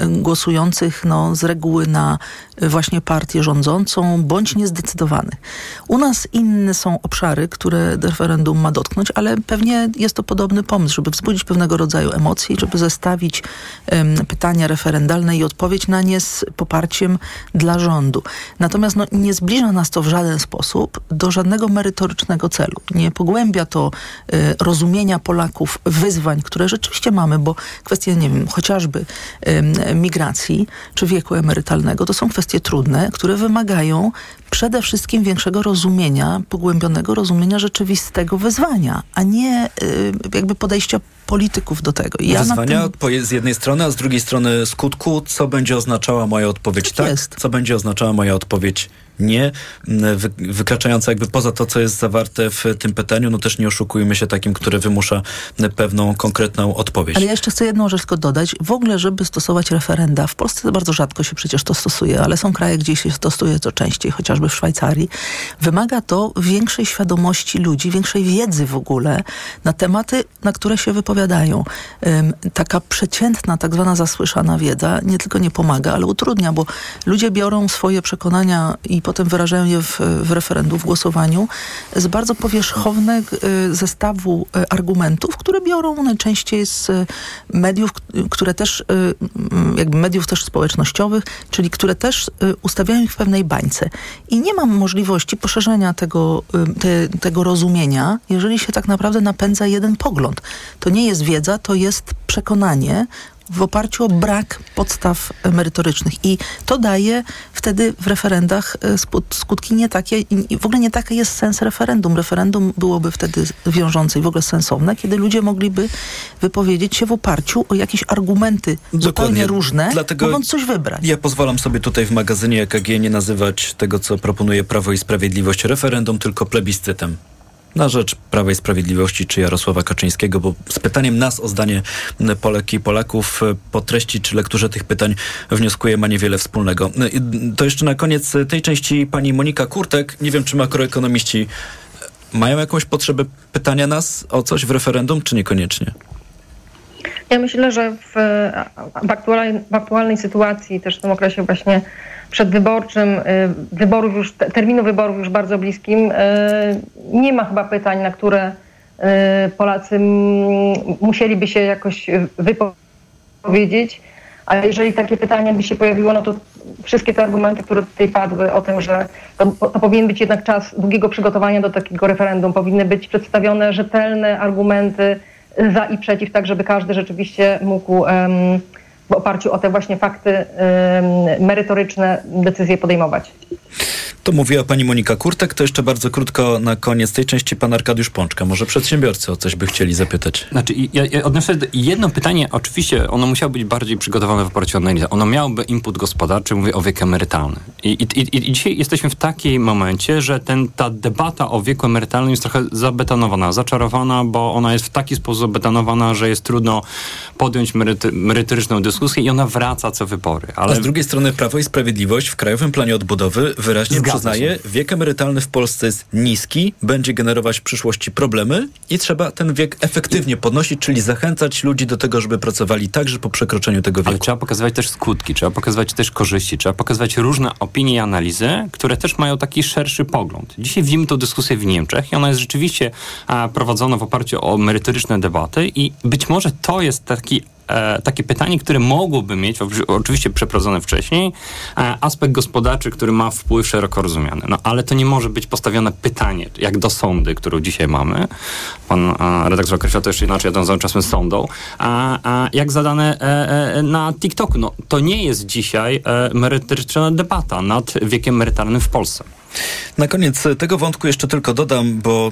głosujących no, z reguły na właśnie partię rządzącą, bądź niezdecydowanych. U nas inne są obszary, które referendum ma dotknąć, ale pewnie jest to podobny pomysł, żeby wzbudzić pewnego rodzaju emocje i żeby zestawić pytania referendalne i odpowiedź na nie z poparciem dla rządu. Natomiast no, nie zbliża nas to w żaden sposób do żadnego merytorycznego celu. Nie pogłębia to y, rozumienia Polaków wyzwań, które rzeczywiście mamy, bo kwestie, nie wiem, chociażby y, migracji czy wieku emerytalnego, to są kwestie trudne, które wymagają przede wszystkim większego rozumienia, pogłębionego rozumienia rzeczywistego wyzwania, a nie y, jakby podejścia polityków do tego. Ja Wyzwania tym... z jednej strony, a z drugiej strony skutku, co będzie oznaczała moja odpowiedź tak, jest. co będzie oznaczała moja odpowiedź odpowiedź nie, wy, wykraczająca jakby poza to, co jest zawarte w tym pytaniu, no też nie oszukujmy się takim, które wymusza pewną konkretną odpowiedź. Ale ja jeszcze chcę jedną rzecz tylko dodać. W ogóle, żeby stosować referenda, w Polsce bardzo rzadko się przecież to stosuje, ale są kraje, gdzie się stosuje to częściej, chociażby w Szwajcarii. Wymaga to większej świadomości ludzi, większej wiedzy w ogóle na tematy, na które się wypowiadają. Taka przeciętna, tak zwana zasłyszana wiedza nie tylko nie pomaga, ale utrudnia, bo ludzie biorą swoje przekonania i potem wyrażają je w, w referendum, w głosowaniu, z bardzo powierzchownego y, zestawu y, argumentów, które biorą najczęściej z y, mediów, które też, jakby mediów też społecznościowych, czyli które też ustawiają ich w pewnej bańce. I nie mam możliwości poszerzenia tego, te, tego rozumienia, jeżeli się tak naprawdę napędza jeden pogląd. To nie jest wiedza, to jest przekonanie, w oparciu o brak podstaw merytorycznych. I to daje wtedy w referendach e, skutki nie takie, w ogóle nie taki jest sens referendum. Referendum byłoby wtedy wiążące i w ogóle sensowne, kiedy ludzie mogliby wypowiedzieć się w oparciu o jakieś argumenty Dokładnie. zupełnie różne, Dlatego mogąc coś wybrać. Ja pozwalam sobie tutaj w magazynie EKG nie nazywać tego, co proponuje Prawo i Sprawiedliwość referendum, tylko plebiscytem na rzecz Prawa i Sprawiedliwości czy Jarosława Kaczyńskiego, bo z pytaniem nas o zdanie Polek i Polaków po treści czy lekturze tych pytań wnioskuję ma niewiele wspólnego. To jeszcze na koniec tej części pani Monika Kurtek. Nie wiem, czy makroekonomiści mają jakąś potrzebę pytania nas o coś w referendum, czy niekoniecznie? Ja myślę, że w, w, aktualnej, w aktualnej sytuacji, też w tym okresie właśnie przedwyborczym, y, wyborów już, terminu wyborów już bardzo bliskim, y, nie ma chyba pytań, na które y, Polacy musieliby się jakoś wypowiedzieć. Ale jeżeli takie pytanie by się pojawiło, no to wszystkie te argumenty, które tutaj padły o tym, że to, to, powinien być jednak czas długiego przygotowania do takiego referendum, powinny być przedstawione rzetelne argumenty za i przeciw, tak żeby każdy rzeczywiście mógł w oparciu o te właśnie fakty merytoryczne decyzje podejmować. To mówiła pani Monika Kurtek. To jeszcze bardzo krótko na koniec tej części pan Arkadiusz Pączka. Może przedsiębiorcy o coś by chcieli zapytać. Znaczy, ja, ja odniosę jedno pytanie. Oczywiście ono musiało być bardziej przygotowane w oparciu o analizę. Ono miałoby input gospodarczy, mówię o wiek emerytalny. I, i, i, I, dzisiaj jesteśmy w takim momencie, że ten, ta debata o wieku emerytalnym jest trochę zabetonowana, zaczarowana, bo ona jest w taki sposób betonowana, że jest trudno podjąć meryty, merytoryczną dyskusję i ona wraca co wybory. Ale... A z drugiej strony Prawo i Sprawiedliwość w Krajowym Planie Odbudowy wyraźnie Zgadza przyznaje, wiek emerytalny w Polsce jest niski, będzie generować w przyszłości problemy i trzeba ten wiek efektywnie podnosić, czyli zachęcać ludzi do tego, żeby pracowali także po przekroczeniu tego wieku. Ale trzeba pokazywać też skutki, trzeba pokazywać też korzyści, trzeba pokazywać różne opinie i analizy, które też mają taki szerszy pogląd. Dzisiaj widzimy tę dyskusję w Niemczech i ona jest rzeczywiście prowadzona w oparciu o merytoryczne debaty i być może to jest taki e, takie pytanie, które mogłoby mieć, oczywiście przeprowadzone wcześniej, e, aspekt gospodarczy, który ma wpływ szeroko rozumiany. No ale to nie może być postawione pytanie, jak do sądy, którą dzisiaj mamy. Pan e, redaktor określa to jeszcze inaczej, ja to czasem sądą. A, a jak zadane na TikToku, no to nie jest dzisiaj merytoryczna debata nad wiekiem emerytalnym w Polsce. Na koniec tego wątku jeszcze tylko dodam, bo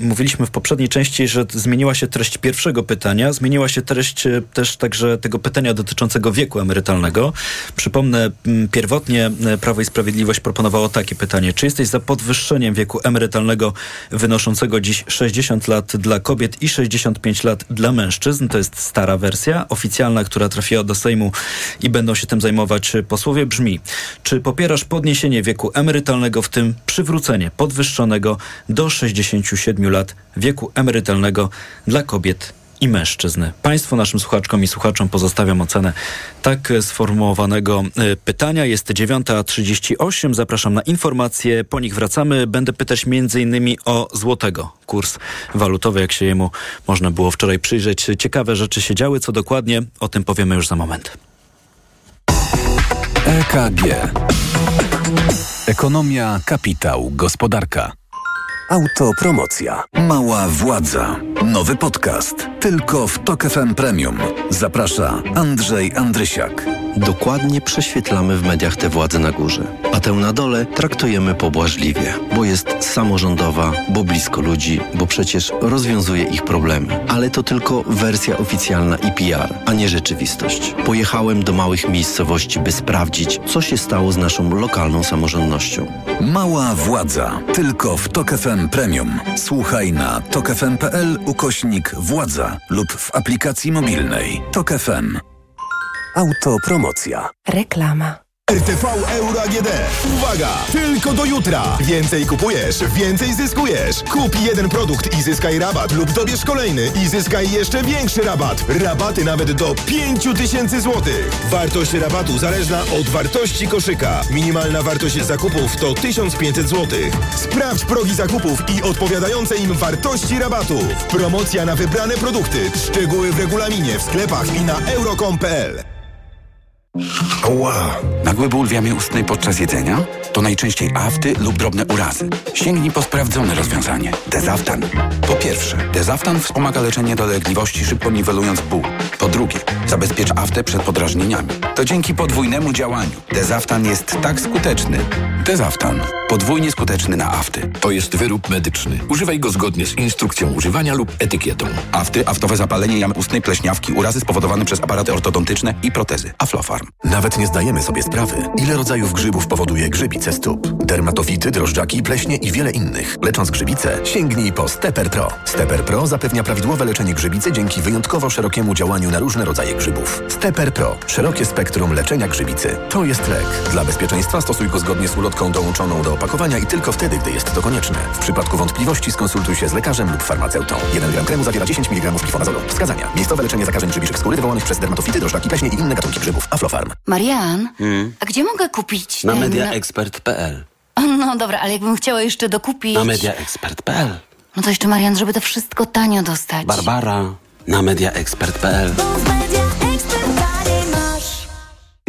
y, mówiliśmy w poprzedniej części, że zmieniła się treść pierwszego pytania, zmieniła się treść y, też także tego pytania dotyczącego wieku emerytalnego. Przypomnę, y, pierwotnie Prawo i Sprawiedliwość proponowało takie pytanie. Czy jesteś za podwyższeniem wieku emerytalnego wynoszącego dziś 60 lat dla kobiet i 65 lat dla mężczyzn? To jest stara wersja, oficjalna, która trafiła do Sejmu i będą się tym zajmować posłowie. Brzmi, czy popierasz podniesienie wieku emerytalnego w tym tym przywrócenie podwyższonego do 67 lat wieku emerytalnego dla kobiet i mężczyzn. Państwu, naszym słuchaczkom i słuchaczom pozostawiam ocenę tak sformułowanego e, pytania. Jest 9.38. Zapraszam na informacje. Po nich wracamy. Będę pytać m.in. o złotego. Kurs walutowy, jak się jemu można było wczoraj przyjrzeć. Ciekawe rzeczy się działy. Co dokładnie? O tym powiemy już za moment. EKG Ekonomia, kapitał, gospodarka. Autopromocja. Mała władza. Nowy podcast. Tylko w Tok FM Premium. Zaprasza Andrzej Andrysiak. Dokładnie prześwietlamy w mediach tę władzę na górze, a tę na dole traktujemy pobłażliwie, bo jest samorządowa, bo blisko ludzi, bo przecież rozwiązuje ich problemy. Ale to tylko wersja oficjalna i PR, a nie rzeczywistość. Pojechałem do małych miejscowości, by sprawdzić, co się stało z naszą lokalną samorządnością. Mała władza. Tylko w Tok FM Premium. Słuchaj na tokefm.pl ukośnik władza lub w aplikacji mobilnej. Tok FM. Autopromocja. Reklama. RTV Euro AGD. Uwaga! Tylko do jutra. Więcej kupujesz, więcej zyskujesz. Kup jeden produkt i zyskaj rabat lub dobierz kolejny i zyskaj jeszcze większy rabat. Rabaty nawet do 5000 zł. Wartość rabatu zależna od wartości koszyka. Minimalna wartość zakupów to 1500 zł. Sprawdź progi zakupów i odpowiadające im wartości rabatów. Promocja na wybrane produkty. Szczegóły w regulaminie, w sklepach i na euro.com.pl. Ała! Nagły ból w jamie ustnej podczas jedzenia? To najczęściej afty lub drobne urazy. Sięgnij po sprawdzone rozwiązanie. Dezaftan. Po pierwsze, Dezaftan wspomaga leczenie dolegliwości, szybko niwelując ból. Po drugie, zabezpiecza aftę przed podrażnieniami. To dzięki podwójnemu działaniu. Dezaftan jest tak skuteczny. Dezaftan. Podwójnie skuteczny na afty. To jest wyrób medyczny. Używaj go zgodnie z instrukcją używania lub etykietą. Afty, aftowe zapalenie jamy ustnej, pleśniawki, urazy spowodowane przez aparaty ortodontyczne i protezy. Aflofarm. Nawet nie zdajemy sobie sprawy, ile rodzajów grzybów powoduje grzybice stóp. Dermatofity, drożdżaki, pleśnie i wiele innych. Lecząc grzybice, sięgnij po Stepper Pro. Stepper Pro zapewnia prawidłowe leczenie grzybicy dzięki wyjątkowo szerokiemu działaniu na różne rodzaje grzybów. Stepper Pro. Szerokie spektrum leczenia grzybicy. To jest lek. Dla bezpieczeństwa stosuj go zgodnie z ulotką dołączoną do opakowania i tylko wtedy, gdy jest to konieczne. W przypadku wątpliwości skonsultuj się z lekarzem lub farmaceutą. 1 gram kremu zawiera 10 mg glifonazolu. Wskazania. Miejscowe leczenie zakażeń grzybiczych skóry wywołanych przez dermatofity, drożdżaki, pleśnie i inne gatunki grzybów. Aflofarm. Marian, Hmm? a gdzie mogę kupić? Na em, mediaexpert.pl No dobra, ale jakbym chciała jeszcze dokupić... Na mediaexpert.pl No to jeszcze Marian, żeby to wszystko tanio dostać. Barbara na mediaexpert.pl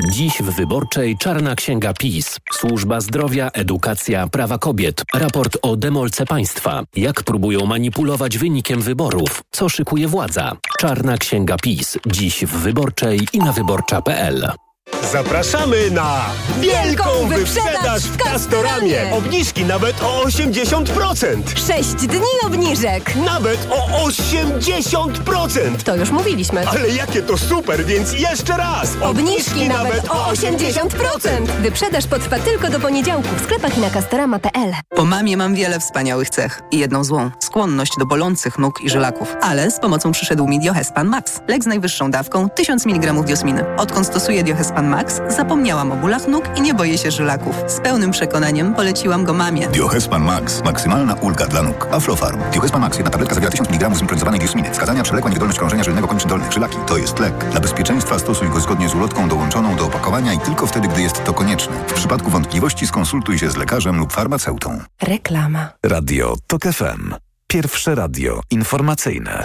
Dziś w Wyborczej Czarna Księga PiS. Służba zdrowia, edukacja, prawa kobiet. Raport o demolce państwa. Jak próbują manipulować wynikiem wyborów. Co szykuje władza. Czarna Księga PiS. Dziś w Wyborczej i na wyborcza.pl. Zapraszamy na Wielką wyprzedaż w Castoramie. Obniżki nawet o 80%. 6 dni obniżek. Nawet o 80%. To już mówiliśmy. Ale jakie to super, więc jeszcze raz. Obniżki nawet o 80%. Wyprzedaż potrwa tylko do poniedziałku w sklepach i na castorama.pl. Po mamie mam wiele wspaniałych cech i jedną złą. Skłonność do bolących nóg i żylaków. Ale z pomocą przyszedł mi Diohespan Max. Lek z najwyższą dawką 1000 mg diosminy. Odkąd stosuję Diohespan Max, zapomniałam o bólach nóg i nie boję się żylaków. Z pełnym przekonaniem poleciłam go mamie. Diohespan Max. Maksymalna ulga dla nóg. Aflofarm. Diohespan Max. Jedna tabletka zawiera 1000 mg zimpronizowanej diosminy. Wskazania przewlekła niewydolność krążenia żylnego kończyn dolnych. Żylaki. To jest lek. Dla bezpieczeństwa stosuj go zgodnie z ulotką dołączoną do opakowania i tylko wtedy, gdy jest to konieczne. W przypadku wątpliwości skonsultuj się z lekarzem lub farmaceutą. Reklama. Radio TOK FM. Pierwsze radio informacyjne.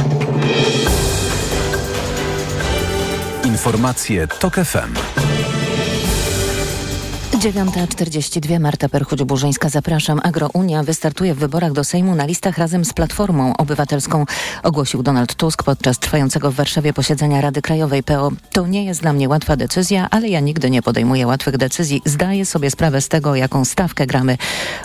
Informacje TOK FM. 9.42 Marta Perchuć-Burzyńska, zapraszam. Agrounia wystartuje w wyborach do Sejmu na listach razem z Platformą Obywatelską, ogłosił Donald Tusk podczas trwającego w Warszawie posiedzenia Rady Krajowej PO. To nie jest dla mnie łatwa decyzja, ale ja nigdy nie podejmuję łatwych decyzji. Zdaję sobie sprawę z tego, jaką stawkę gramy,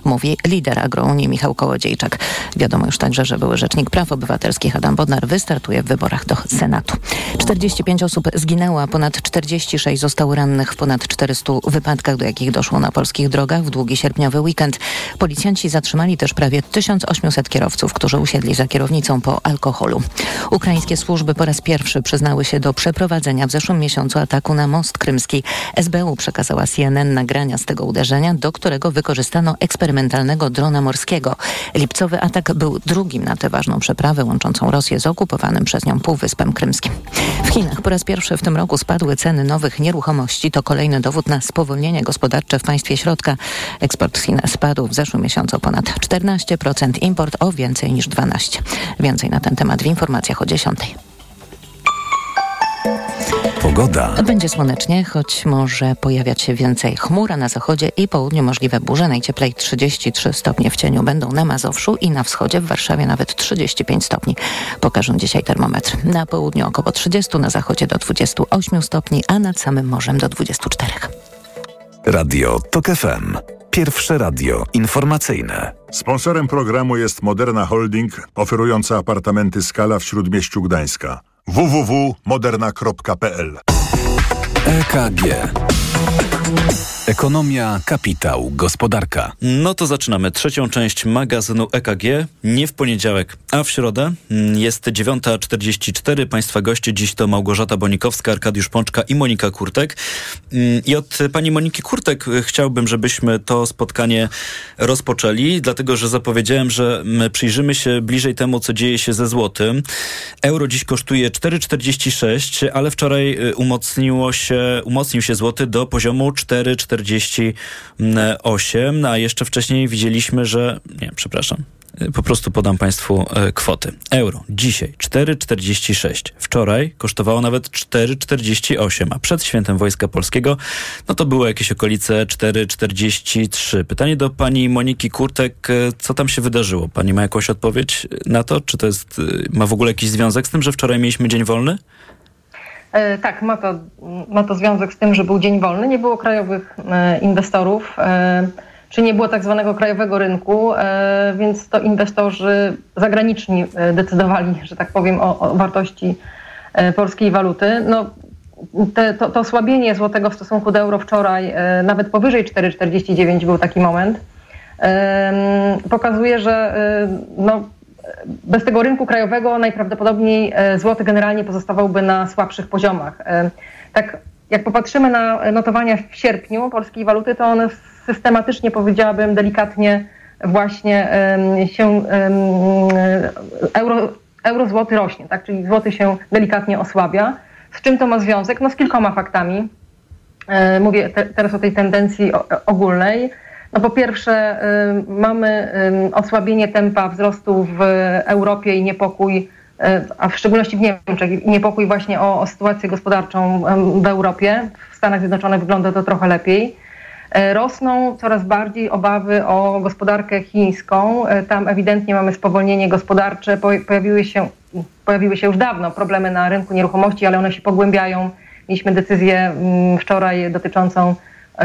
mówi lider Agrounii Michał Kołodziejczak. Wiadomo już także, że były Rzecznik Praw Obywatelskich Adam Bodnar wystartuje w wyborach do Senatu. 45 osób zginęło, a ponad 46 zostało rannych w ponad 400 wypadkach, do jakich doszło na polskich drogach w długi sierpniowy weekend. Policjanci zatrzymali też prawie 1800 kierowców, którzy usiedli za kierownicą po alkoholu. Ukraińskie służby po raz pierwszy przyznały się do przeprowadzenia w zeszłym miesiącu ataku na most krymski. SBU przekazała CNN nagrania z tego uderzenia, do którego wykorzystano eksperymentalnego drona morskiego. Lipcowy atak był drugim na tę ważną przeprawę łączącą Rosję z okupowanym przez nią Półwyspem Krymskim. W Chinach po raz pierwszy w tym roku spadły ceny nowych nieruchomości. To kolejny dowód na spowolnienie gospodarcze w państwie środka. Eksport z Chin spadł w zeszłym miesiącu o ponad 14%, import o więcej niż 12%. Więcej na ten temat w informacjach o 10. Pogoda. Będzie słonecznie, choć może pojawiać się więcej chmur, a na zachodzie i południu możliwe burze. Najcieplej 33 stopnie w cieniu będą na Mazowszu i na wschodzie, w Warszawie nawet 35 stopni. Pokażą dzisiaj termometr. Na południu około 30, na zachodzie do 28 stopni, a nad samym morzem do 24. Radio TOK FM. Pierwsze radio informacyjne. Sponsorem programu jest Moderna Holding, oferująca apartamenty Skala w Śródmieściu Gdańska. www.moderna.pl EKG. Ekonomia, kapitał, gospodarka. No to zaczynamy trzecią część magazynu EKG. Nie w poniedziałek, a w środę. Jest 9.44. Państwa goście dziś to Małgorzata Bonikowska, Arkadiusz Pączka i Monika Kurtek. Mm, I od pani Moniki Kurtek chciałbym, żebyśmy to spotkanie rozpoczęli, dlatego że zapowiedziałem, że przyjrzymy się bliżej temu, co dzieje się ze złotym. Euro dziś kosztuje 4,46, ale wczoraj y, umocniło się, umocnił się złoty do poziomu 4,48, a jeszcze wcześniej widzieliśmy, że, nie, przepraszam, po prostu podam Państwu e, kwoty. Euro dzisiaj 4,46. Wczoraj kosztowało nawet 4,48, a przed świętem Wojska Polskiego no to było jakieś okolice 4,43. Pytanie do pani Moniki Kurtek, e, co tam się wydarzyło? Pani ma jakąś odpowiedź na to? Czy to jest, e, ma w ogóle jakiś związek z tym, że wczoraj mieliśmy dzień wolny? E, Tak, ma to, ma to związek z tym, że był dzień wolny, nie było krajowych e, inwestorów, e, czy nie było tak zwanego krajowego rynku, więc to inwestorzy zagraniczni decydowali, że tak powiem, o, o wartości polskiej waluty. No, te, to, to osłabienie złotego w stosunku do euro wczoraj, nawet powyżej 4,49 był taki moment, pokazuje, że no, bez tego rynku krajowego najprawdopodobniej e, złoty generalnie pozostawałby na słabszych poziomach. E, Tak jak popatrzymy na notowania w sierpniu polskiej waluty, to one systematycznie, powiedziałabym delikatnie, właśnie się em, euro, euro złoty rośnie, tak? czyli złoty się delikatnie osłabia. Z czym to ma związek? No z kilkoma faktami. E, Mówię te, teraz o tej tendencji ogólnej. No po pierwsze y, mamy y, osłabienie tempa wzrostu w Europie i niepokój, y, a w szczególności w Niemczech, i niepokój właśnie o, o sytuację gospodarczą w Europie. W Stanach Zjednoczonych wygląda to trochę lepiej. Rosną coraz bardziej obawy o gospodarkę chińską. Tam ewidentnie mamy spowolnienie gospodarcze. Po- Pojawiły się, pojawiły się już dawno problemy na rynku nieruchomości, ale one się pogłębiają Mieliśmy decyzję mm, wczoraj dotyczącą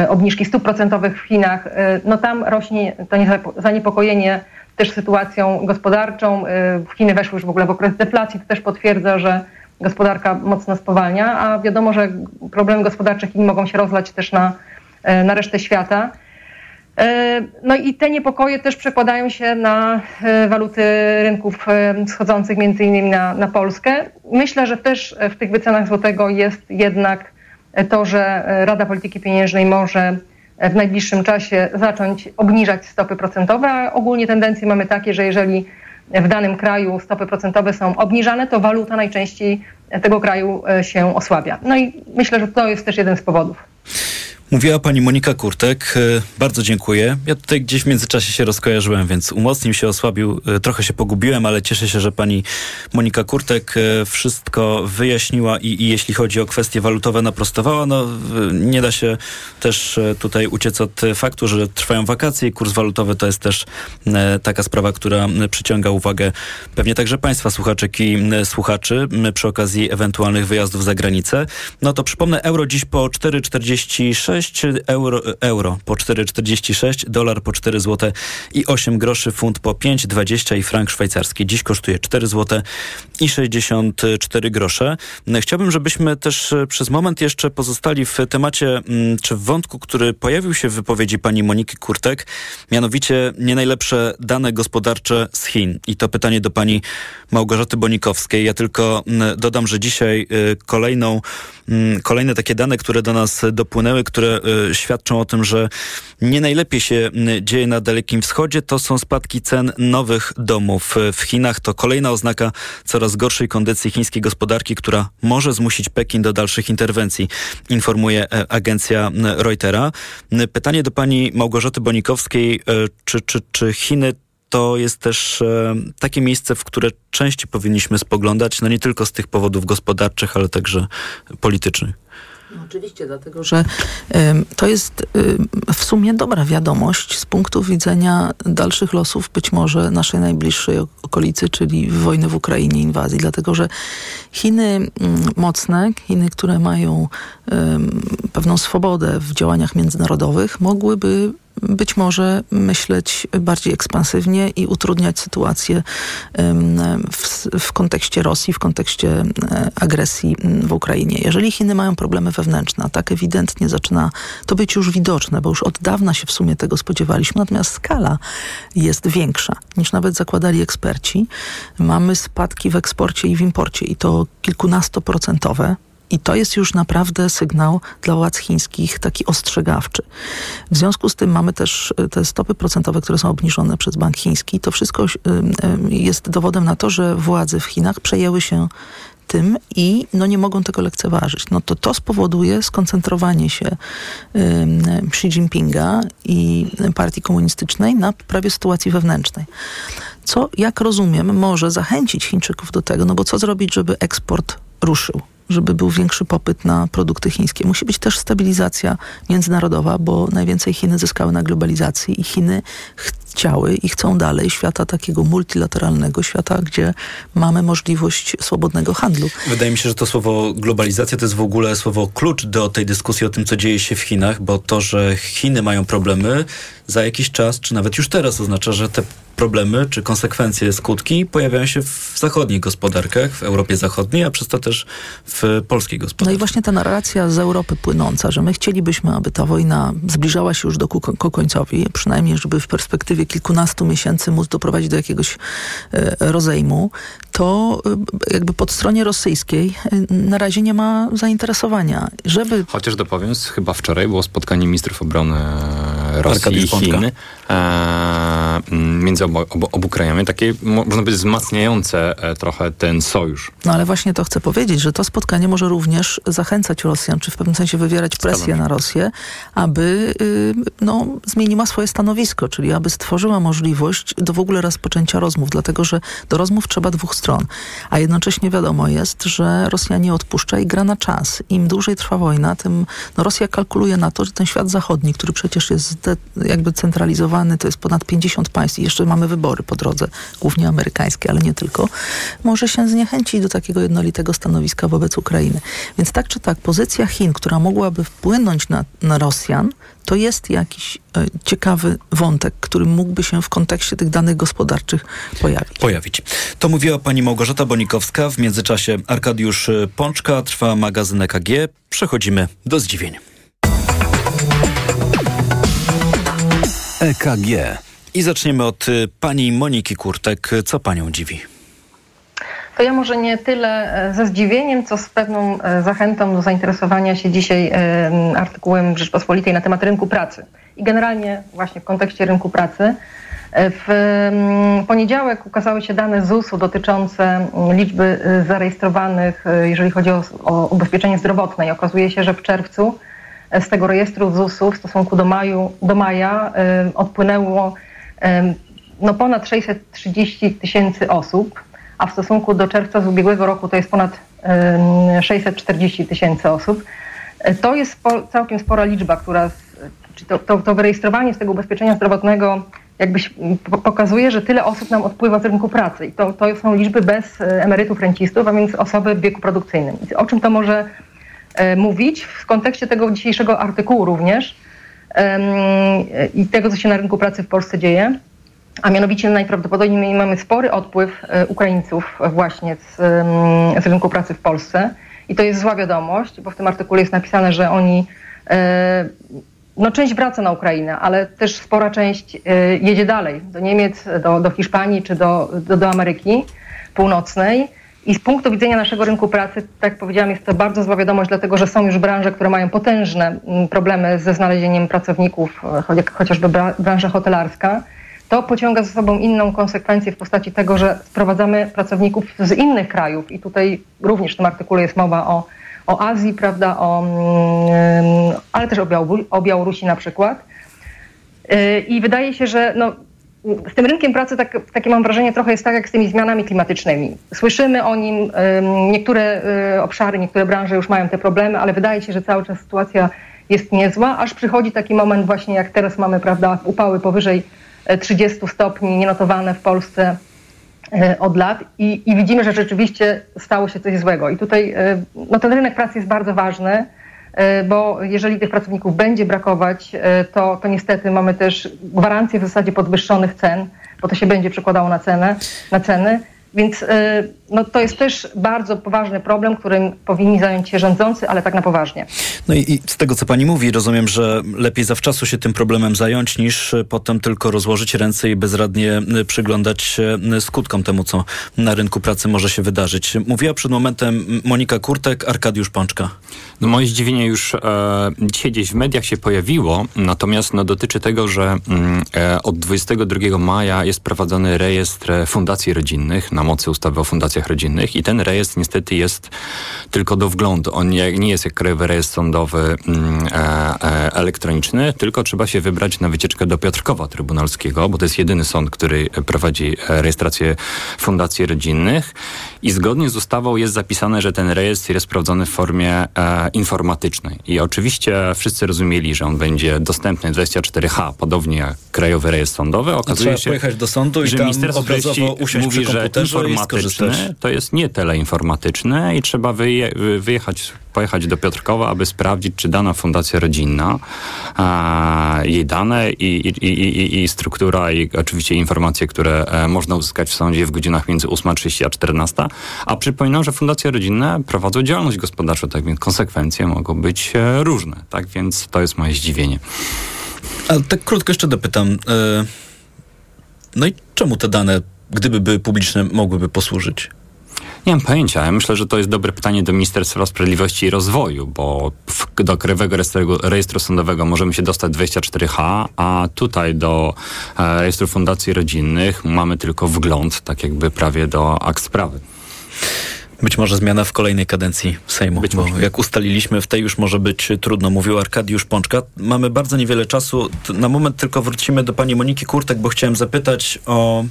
obniżki stóp procentowych w Chinach. E, No tam rośnie to zaniepokojenie też sytuacją gospodarczą. E, Chiny weszły już w ogóle w okres deflacji, to też potwierdza, że gospodarka mocno spowalnia, a wiadomo, że problemy gospodarcze Chin mogą się rozlać też na, e, na resztę świata. E, No i te niepokoje też przekładają się na e, waluty rynków e, wschodzących, między innymi na, na Polskę. Myślę, że też e, w tych wycenach złotego jest jednak e, to, że Rada Polityki Pieniężnej może w najbliższym czasie zacząć obniżać stopy procentowe, ogólnie tendencje mamy takie, że jeżeli w danym kraju stopy procentowe są obniżane, to waluta najczęściej tego kraju się osłabia. No i myślę, że to jest też jeden z powodów. Mówiła pani Monika Kurtek. E, Bardzo dziękuję. Ja tutaj gdzieś w międzyczasie się rozkojarzyłem, więc umocnił się, osłabił. E, Trochę się pogubiłem, ale cieszę się, że pani Monika Kurtek e, wszystko wyjaśniła i, i jeśli chodzi o kwestie walutowe naprostowała, no nie da się też tutaj uciec od faktu, że trwają wakacje i kurs walutowy to jest też taka sprawa, która przyciąga uwagę pewnie także państwa słuchaczek i słuchaczy przy okazji ewentualnych wyjazdów za granicę. No to przypomnę, euro dziś po 4,46, euro, euro po 4,46, dolar po 4 zł i 8 groszy, funt po 5,20 i frank szwajcarski dziś kosztuje 4 zł i 64 grosze. Chciałbym, żebyśmy też e, przez moment jeszcze pozostali w temacie, mm, czy w wątku, który pojawił się w wypowiedzi pani Moniki Kurtek, mianowicie nie najlepsze dane gospodarcze z Chin. I to pytanie do pani Małgorzaty Bonikowskiej. Ja tylko mm, dodam, że dzisiaj y, kolejną, mm, kolejne takie dane, które do nas dopłynęły, które y, świadczą o tym, że nie najlepiej się dzieje na Dalekim Wschodzie, to są spadki cen nowych domów y, w Chinach. To kolejna oznaka coraz gorszej kondycji chińskiej gospodarki, która może zmusić Pekin do dalszych interwencji, informuje e, agencja Reutera. Pytanie do pani Małgorzaty Bonikowskiej, e, czy, czy, czy Chiny to jest też e, takie miejsce, w które częściej powinniśmy spoglądać, no nie tylko z tych powodów gospodarczych, ale także politycznych. No Oczywiście, dlatego że to jest w sumie dobra wiadomość z punktu widzenia dalszych losów być może naszej najbliższej ok- okolicy, czyli wojny w Ukrainie, inwazji. Dlatego że Chiny mocne, Chiny, które mają pewną swobodę w działaniach międzynarodowych, mogłyby być może myśleć bardziej ekspansywnie i utrudniać sytuację w, w kontekście Rosji, w kontekście e, agresji w Ukrainie. Jeżeli Chiny mają problemy wewnętrzne, a tak ewidentnie zaczyna to być już widoczne, bo już od dawna się w sumie tego spodziewaliśmy, natomiast skala jest większa niż nawet zakładali eksperci. Mamy spadki w eksporcie i w imporcie i to kilkunastoprocentowe. I to jest już naprawdę sygnał dla władz chińskich taki ostrzegawczy. W związku z tym mamy też y, te stopy procentowe, które są obniżone przez Bank Chiński. To wszystko y, y, jest dowodem na to, że władze w Chinach przejęły się tym i no, nie mogą tego lekceważyć. No to to spowoduje skoncentrowanie się ym, Xi Jinpinga i partii komunistycznej na poprawie sytuacji wewnętrznej. Co, jak rozumiem, może zachęcić Chińczyków do tego, no bo co zrobić, żeby eksport ruszył? Żeby był większy popyt na produkty chińskie. Musi być też stabilizacja międzynarodowa, bo najwięcej Chiny zyskały na globalizacji i Chiny chciały i chcą dalej świata takiego multilateralnego, świata, gdzie mamy możliwość swobodnego handlu. Wydaje mi się, że to słowo globalizacja to jest w ogóle słowo klucz do tej dyskusji o tym, co dzieje się w Chinach, bo to, że Chiny mają problemy za jakiś czas, czy nawet już teraz oznacza, że te problemy, czy konsekwencje, skutki pojawiają się w zachodnich gospodarkach, w Europie Zachodniej, a przez to też w polskiej gospodarce. No i właśnie ta narracja z Europy płynąca, że my chcielibyśmy, aby ta wojna zbliżała się już do ku, ku końcowi, przynajmniej żeby w perspektywie kilkunastu miesięcy móc doprowadzić do jakiegoś e, rozejmu, to e, jakby pod stronie rosyjskiej e, na razie nie ma zainteresowania. Żeby Chociaż dopowiem, chyba wczoraj było spotkanie ministrów obrony Rosji i Chin e, między obu, obu, obu krajami. Takie, mo- można powiedzieć, wzmacniające trochę ten sojusz. No ale właśnie to chcę powiedzieć, że to spotkanie może również zachęcać Rosjan, czy w pewnym sensie wywierać presję na Rosję, aby y, no, zmieniła swoje stanowisko, czyli aby stworzyła możliwość do w ogóle rozpoczęcia rozmów, dlatego że do rozmów trzeba dwóch stron. A jednocześnie wiadomo jest, że Rosja nie odpuszcza i gra na czas. Im dłużej trwa wojna, tym no, Rosja kalkuluje na to, że ten świat zachodni, który przecież jest jakby centralizowany, to jest ponad 50% państw, i jeszcze mamy wybory po drodze, głównie amerykańskie, ale nie tylko, może się zniechęcić do takiego jednolitego stanowiska wobec Ukrainy. Więc tak czy tak, pozycja Chin, która mogłaby wpłynąć na, na Rosjan, to jest jakiś e, ciekawy wątek, który mógłby się w kontekście tych danych gospodarczych pojawić. Pojawić. To mówiła pani Małgorzata Bonikowska. W międzyczasie Arkadiusz Pączka, trwa magazyn EKG. Przechodzimy do zdziwień. EKG. I zaczniemy od y, pani Moniki Kurtek. Co panią dziwi? To ja może nie tyle e, ze zdziwieniem, co z pewną e, zachętą do zainteresowania się dzisiaj e, artykułem Rzeczpospolitej na temat rynku pracy. I generalnie właśnie w kontekście rynku pracy. W poniedziałek ukazały się dane ZUS-u dotyczące liczby zarejestrowanych, jeżeli chodzi o, o ubezpieczenie zdrowotne. I okazuje się, że w czerwcu z tego rejestru ZUS-u w stosunku do, maju, do maja odpłynęło no, ponad 630 tysięcy osób a w stosunku do czerwca z ubiegłego roku to jest ponad 640 tysięcy osób. E, to jest całkiem spora liczba, która, to, to, to wyrejestrowanie z tego ubezpieczenia zdrowotnego jakbyś pokazuje, że tyle osób nam odpływa z rynku pracy. I to, to są liczby bez e, emerytów, rencistów, a więc osoby w wieku produkcyjnym. O czym to może e, mówić w kontekście tego dzisiejszego artykułu również i tego, co się na rynku pracy w Polsce dzieje? A mianowicie najprawdopodobniej mamy spory odpływ e, Ukraińców właśnie z, z rynku pracy w Polsce. I to jest zła wiadomość, bo w tym artykule jest napisane, że oni, e, no część wraca na Ukrainę, ale też spora część e, jedzie dalej, do Niemiec, do, do Hiszpanii czy do, do, do Ameryki Północnej. I z punktu widzenia naszego rynku pracy, tak jak powiedziałam, jest to bardzo zła wiadomość, dlatego że są już branże, które mają potężne problemy ze znalezieniem pracowników, chociażby branża hotelarska to pociąga za sobą inną konsekwencję w postaci tego, że sprowadzamy pracowników z innych krajów i tutaj również w tym artykule jest mowa o, o Azji, prawda, o, mm, ale też o, Białoru o Białorusi na przykład. Y, I wydaje się, że no, z tym rynkiem pracy tak, takie mam wrażenie trochę jest tak jak z tymi zmianami klimatycznymi. Słyszymy o nim, niektóre y, obszary, niektóre branże już mają te problemy, ale wydaje się, że cały czas sytuacja jest niezła, aż przychodzi taki moment właśnie jak teraz mamy, prawda, upały powyżej 30 stopni nienotowane w Polsce e, od lat i, i, widzimy, że rzeczywiście stało się coś złego. I tutaj e, no, ten rynek pracy jest bardzo ważny, e, bo jeżeli tych pracowników będzie brakować, to, to niestety mamy też gwarancję w zasadzie podwyższonych cen, bo to się będzie przekładało na cenę, na ceny. Więc y, no, to jest też bardzo poważny problem, którym powinni zająć się rządzący, ale tak na poważnie. No i, i, z tego, co pani mówi, rozumiem, że lepiej zawczasu się tym problemem zająć, niż potem tylko rozłożyć ręce i bezradnie y, przyglądać się y, skutkom temu, co na rynku pracy może się wydarzyć. Mówiła przed momentem Monika Kurtek, Arkadiusz Pączka. No moje zdziwienie już e, dzisiaj gdzieś w mediach się pojawiło, natomiast no, dotyczy tego, że mm, e, od 22 maja jest prowadzony rejestr fundacji rodzinnych na mocy ustawy o fundacjach rodzinnych i ten rejestr niestety jest tylko do wglądu. On nie, jest jak Krajowy Rejestr Sądowy mm, e, e, elektroniczny, tylko trzeba się wybrać na wycieczkę do Piotrkowa Trybunalskiego, bo to jest jedyny sąd, który prowadzi e, rejestrację fundacji rodzinnych i zgodnie z ustawą jest zapisane, że ten rejestr jest sprawdzony w formie informatycznej. I oczywiście wszyscy rozumieli, że on będzie dostępny 24H, podobnie jak Krajowy Rejestr Sądowy. Okazuje się, pojechać do sądu i że tam obrazowo usiąść mówi, że informatyczny to jest nie teleinformatyczne i trzeba wyje, wyjechać pojechać do Piotrkowa, aby sprawdzić, czy dana fundacja rodzinna, a, jej dane i, i, i, i, struktura i oczywiście informacje, które e, można uzyskać w sądzie w godzinach między 8.30 a 14. A przypominam, że fundacje rodzinne prowadzą działalność gospodarczą, tak więc konsekwencje mogą być e, różne. Tak więc to jest moje zdziwienie. Ale tak krótko jeszcze dopytam. E, no i czemu te dane, gdyby były publiczne, mogłyby posłużyć? Nie mam pojęcia. Ja myślę, że to jest dobre pytanie do Ministerstwa Sprawiedliwości i Rozwoju, bo w, do Krajowego rejestru, rejestru Sądowego możemy się dostać 24H, a tutaj do e, Rejestru Fundacji Rodzinnych mamy tylko wgląd, tak jakby prawie do akt sprawy. Być może zmiana w kolejnej kadencji Sejmu, Być bo może. jak ustaliliśmy, w tej już może być trudno, mówił Arkadiusz Pączka. Mamy bardzo niewiele czasu. Na moment tylko wrócimy do pani Moniki Kurtek, bo chciałem zapytać o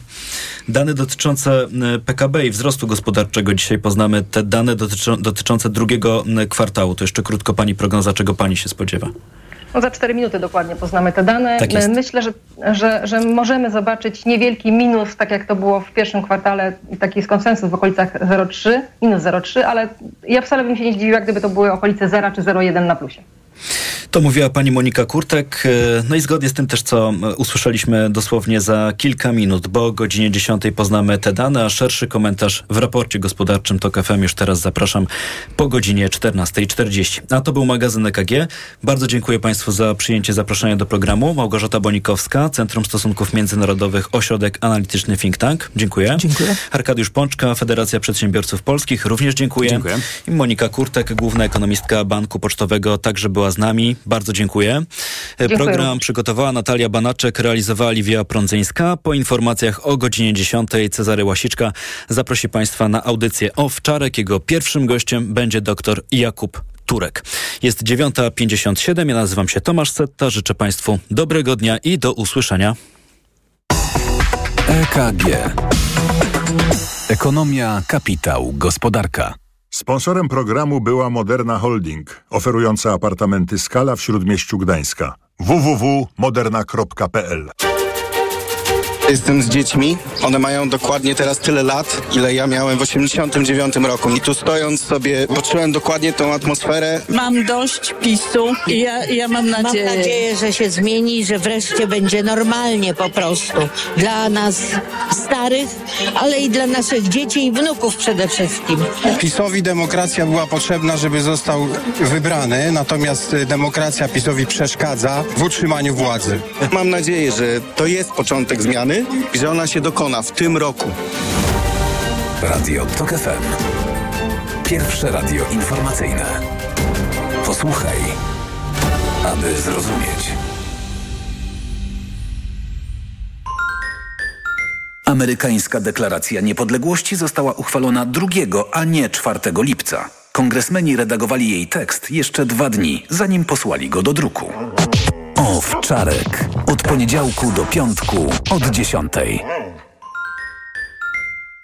dane dotyczące e, PKB i wzrostu gospodarczego. Dzisiaj poznamy te dane dotyczą, dotyczące drugiego e, kwartału. To jeszcze krótko pani prognoza, czego pani się spodziewa? No za 4 minuty dokładnie poznamy te dane. Tak. Myślę, że, że, że możemy zobaczyć niewielki minus, tak jak to było w pierwszym kwartale, taki jest konsensus w okolicach 0,3, minus 0,3, ale ja wcale bym się nie zdziwiła, gdyby to były okolice 0 czy 0,1 na plusie. To mówiła pani Monika Kurtek. E, No i zgodnie z tym też, co e, usłyszeliśmy dosłownie za kilka minut, bo o godzinie 10 poznamy te dane, a szerszy komentarz w raporcie gospodarczym TOK FM już teraz zapraszam po godzinie 14.40. A to był magazyn EKG. Bardzo dziękuję Państwu za przyjęcie zaproszenia do programu. Małgorzata Bonikowska, Centrum Stosunków Międzynarodowych, Ośrodek Analityczny Think Tank. Dziękuję. Dziękuję. Arkadiusz Pączka, Federacja Przedsiębiorców Polskich. Również dziękuję. Dziękuję. I Monika Kurtek, główna ekonomistka Banku Pocztowego, także była z nami. Bardzo dziękuję. E, Dziękuję Program przygotowała Natalia Banaczek, realizowała Liwia Prądzyńska. Po informacjach o godzinie 10 Cezary Łasiczka zaprosi Państwa na audycję o wczarek. Jego pierwszym gościem będzie dr Jakub Turek. Jest 9.57, ja nazywam się Tomasz Setta, życzę Państwu dobrego dnia i do usłyszenia. EKG. Ekonomia, kapitał, gospodarka. Sponsorem programu była Moderna Holding, oferująca apartamenty Skala w Śródmieściu Gdańska. www.moderna.pl Jestem z dziećmi. One mają dokładnie teraz tyle lat, ile ja miałem w 89 roku. I tu stojąc sobie, poczułem dokładnie tą atmosferę. Mam dość PiSu i ja, ja mam nadzieję. Mam nadzieję, że się zmieni, że wreszcie będzie normalnie po prostu. Dla nas starych, ale i dla naszych dzieci i wnuków przede wszystkim. PiSowi demokracja była potrzebna, żeby został wybrany, natomiast y, demokracja PiSowi przeszkadza w utrzymaniu władzy. Mam nadzieję, że to jest początek zmiany i że ona się dokona w tym roku. Radio TOK FM. Pierwsze radio informacyjne. Posłuchaj, aby zrozumieć. Amerykańska deklaracja niepodległości została uchwalona 2, a nie 4 lipca. Kongresmeni redagowali jej tekst jeszcze dwa dni, zanim posłali go do druku. O wczarek. Od poniedziałku do piątku od 10.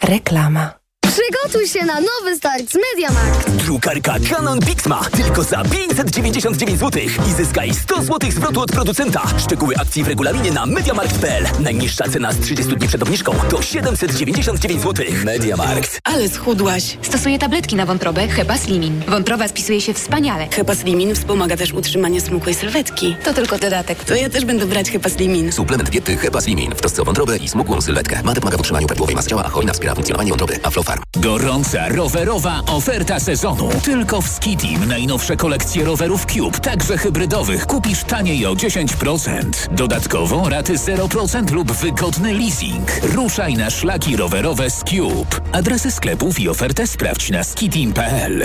Reklama. Przygotuj się na nowy start z MediaMarkt. Drukarka Canon Pixma tylko za 599 zł i zyskaj 100 zł zwrotu od producenta. Szczegóły akcji w regulaminie na MediaMarkt.pl. Najniższa cena z 30 dni przed obniżką to 799 zł. MediaMarkt. Ale schudłaś. Stosuję tabletki na wątrobę Hepa Slimin. Wątroba spisuje się wspaniale. Hepa Slimin wspomaga też utrzymanie smukłej sylwetki. To tylko dodatek. To ja też będę brać Hepa Slimin. Suplement diety Hepa Slimin w trosce o wątrobę i smukłą sylwetkę. Mate pomaga w utrzymaniu prawidłowej masy ciała, a hojna wspiera funkcjonowanie wątroby. Aflofarm. Gorąca rowerowa oferta sezonu. Tylko w Skitim najnowsze kolekcje rowerów Cube, także hybrydowych, kupisz taniej o 10%. Dodatkowo raty 0% lub wygodny leasing. Ruszaj na szlaki rowerowe z Cube. Adresy sklepów i ofertę sprawdź na skitim.pl.